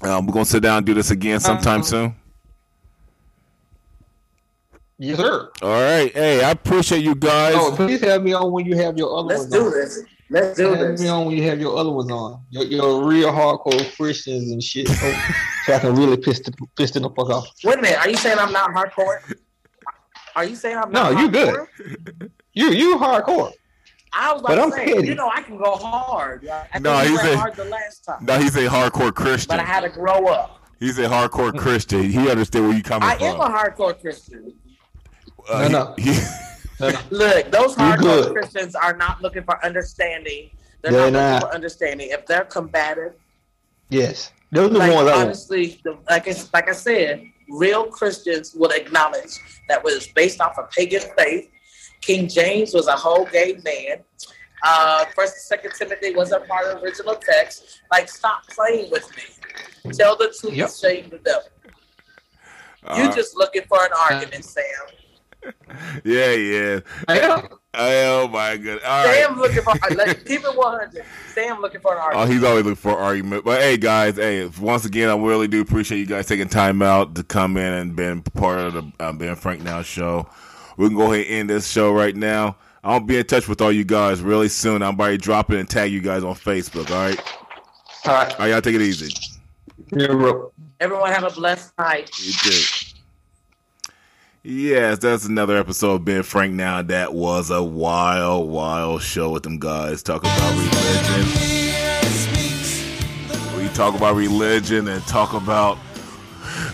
Speaker 1: Um, we're gonna sit down and do this again sometime uh, soon.
Speaker 3: Yes, sir.
Speaker 1: All right. Hey, I appreciate you guys.
Speaker 3: Oh, please have me on when you have your other
Speaker 2: Let's
Speaker 3: ones
Speaker 2: do this. Let's do
Speaker 3: have
Speaker 2: this.
Speaker 3: me on when you have your other ones on. Your, your real hardcore Christians and shit. So, so I can really piss the piss the fuck off.
Speaker 2: Wait a minute. Are you saying I'm not hardcore? Are you saying I'm not?
Speaker 3: No, you good. You you hardcore.
Speaker 2: I was about but to say, kidding. you know, I can go hard. I
Speaker 1: no, he's
Speaker 2: a hard the last time.
Speaker 1: No, he's a hardcore Christian.
Speaker 2: But I had to grow up.
Speaker 1: He's a hardcore Christian. He understands where you coming
Speaker 2: I
Speaker 1: from.
Speaker 2: I am a hardcore Christian.
Speaker 1: Uh,
Speaker 3: no,
Speaker 1: he,
Speaker 3: no. <laughs>
Speaker 2: Look, <laughs> those hardcore Christians are not looking for understanding. They're, they're not, not, looking for understanding. If they're combative,
Speaker 3: yes, those are
Speaker 2: like,
Speaker 3: the ones.
Speaker 2: Honestly, like I, like I said, real Christians would acknowledge that was based off of pagan faith. King James was a whole gay man. Uh, First and Second Timothy wasn't part of the original text. Like, stop playing with me. Tell the truth yep. shame the devil. Uh, you just looking for an argument, Sam.
Speaker 1: Yeah, yeah.
Speaker 3: I am.
Speaker 1: Oh my god!
Speaker 2: All Sam right. looking for like, keep it one hundred. Sam looking for an argument.
Speaker 1: Oh, he's always looking for an argument. But hey, guys, hey, once again, I really do appreciate you guys taking time out to come in and being part of the uh, Ben Frank Now show. We can go ahead and end this show right now. I'll be in touch with all you guys really soon. I'm about to drop it and tag you guys on Facebook. All right.
Speaker 3: All right.
Speaker 1: All right, y'all take it easy.
Speaker 2: Everyone have a blessed night.
Speaker 1: You too. Yes, that's another episode of Ben Frank Now. That was a wild, wild show with them guys talking about religion. We talk about religion and talk about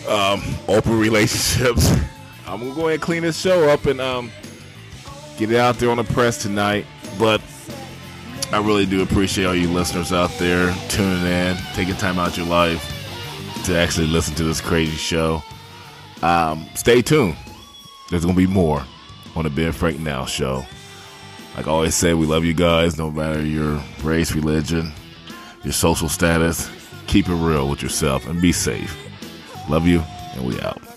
Speaker 1: um, open relationships. <laughs> I'm gonna go ahead and clean this show up and um, get it out there on the press tonight. But I really do appreciate all you listeners out there tuning in, taking time out your life to actually listen to this crazy show. Um, stay tuned. There's gonna be more on the Ben Frank Now show. Like I always say, we love you guys, no matter your race, religion, your social status. Keep it real with yourself and be safe. Love you, and we out.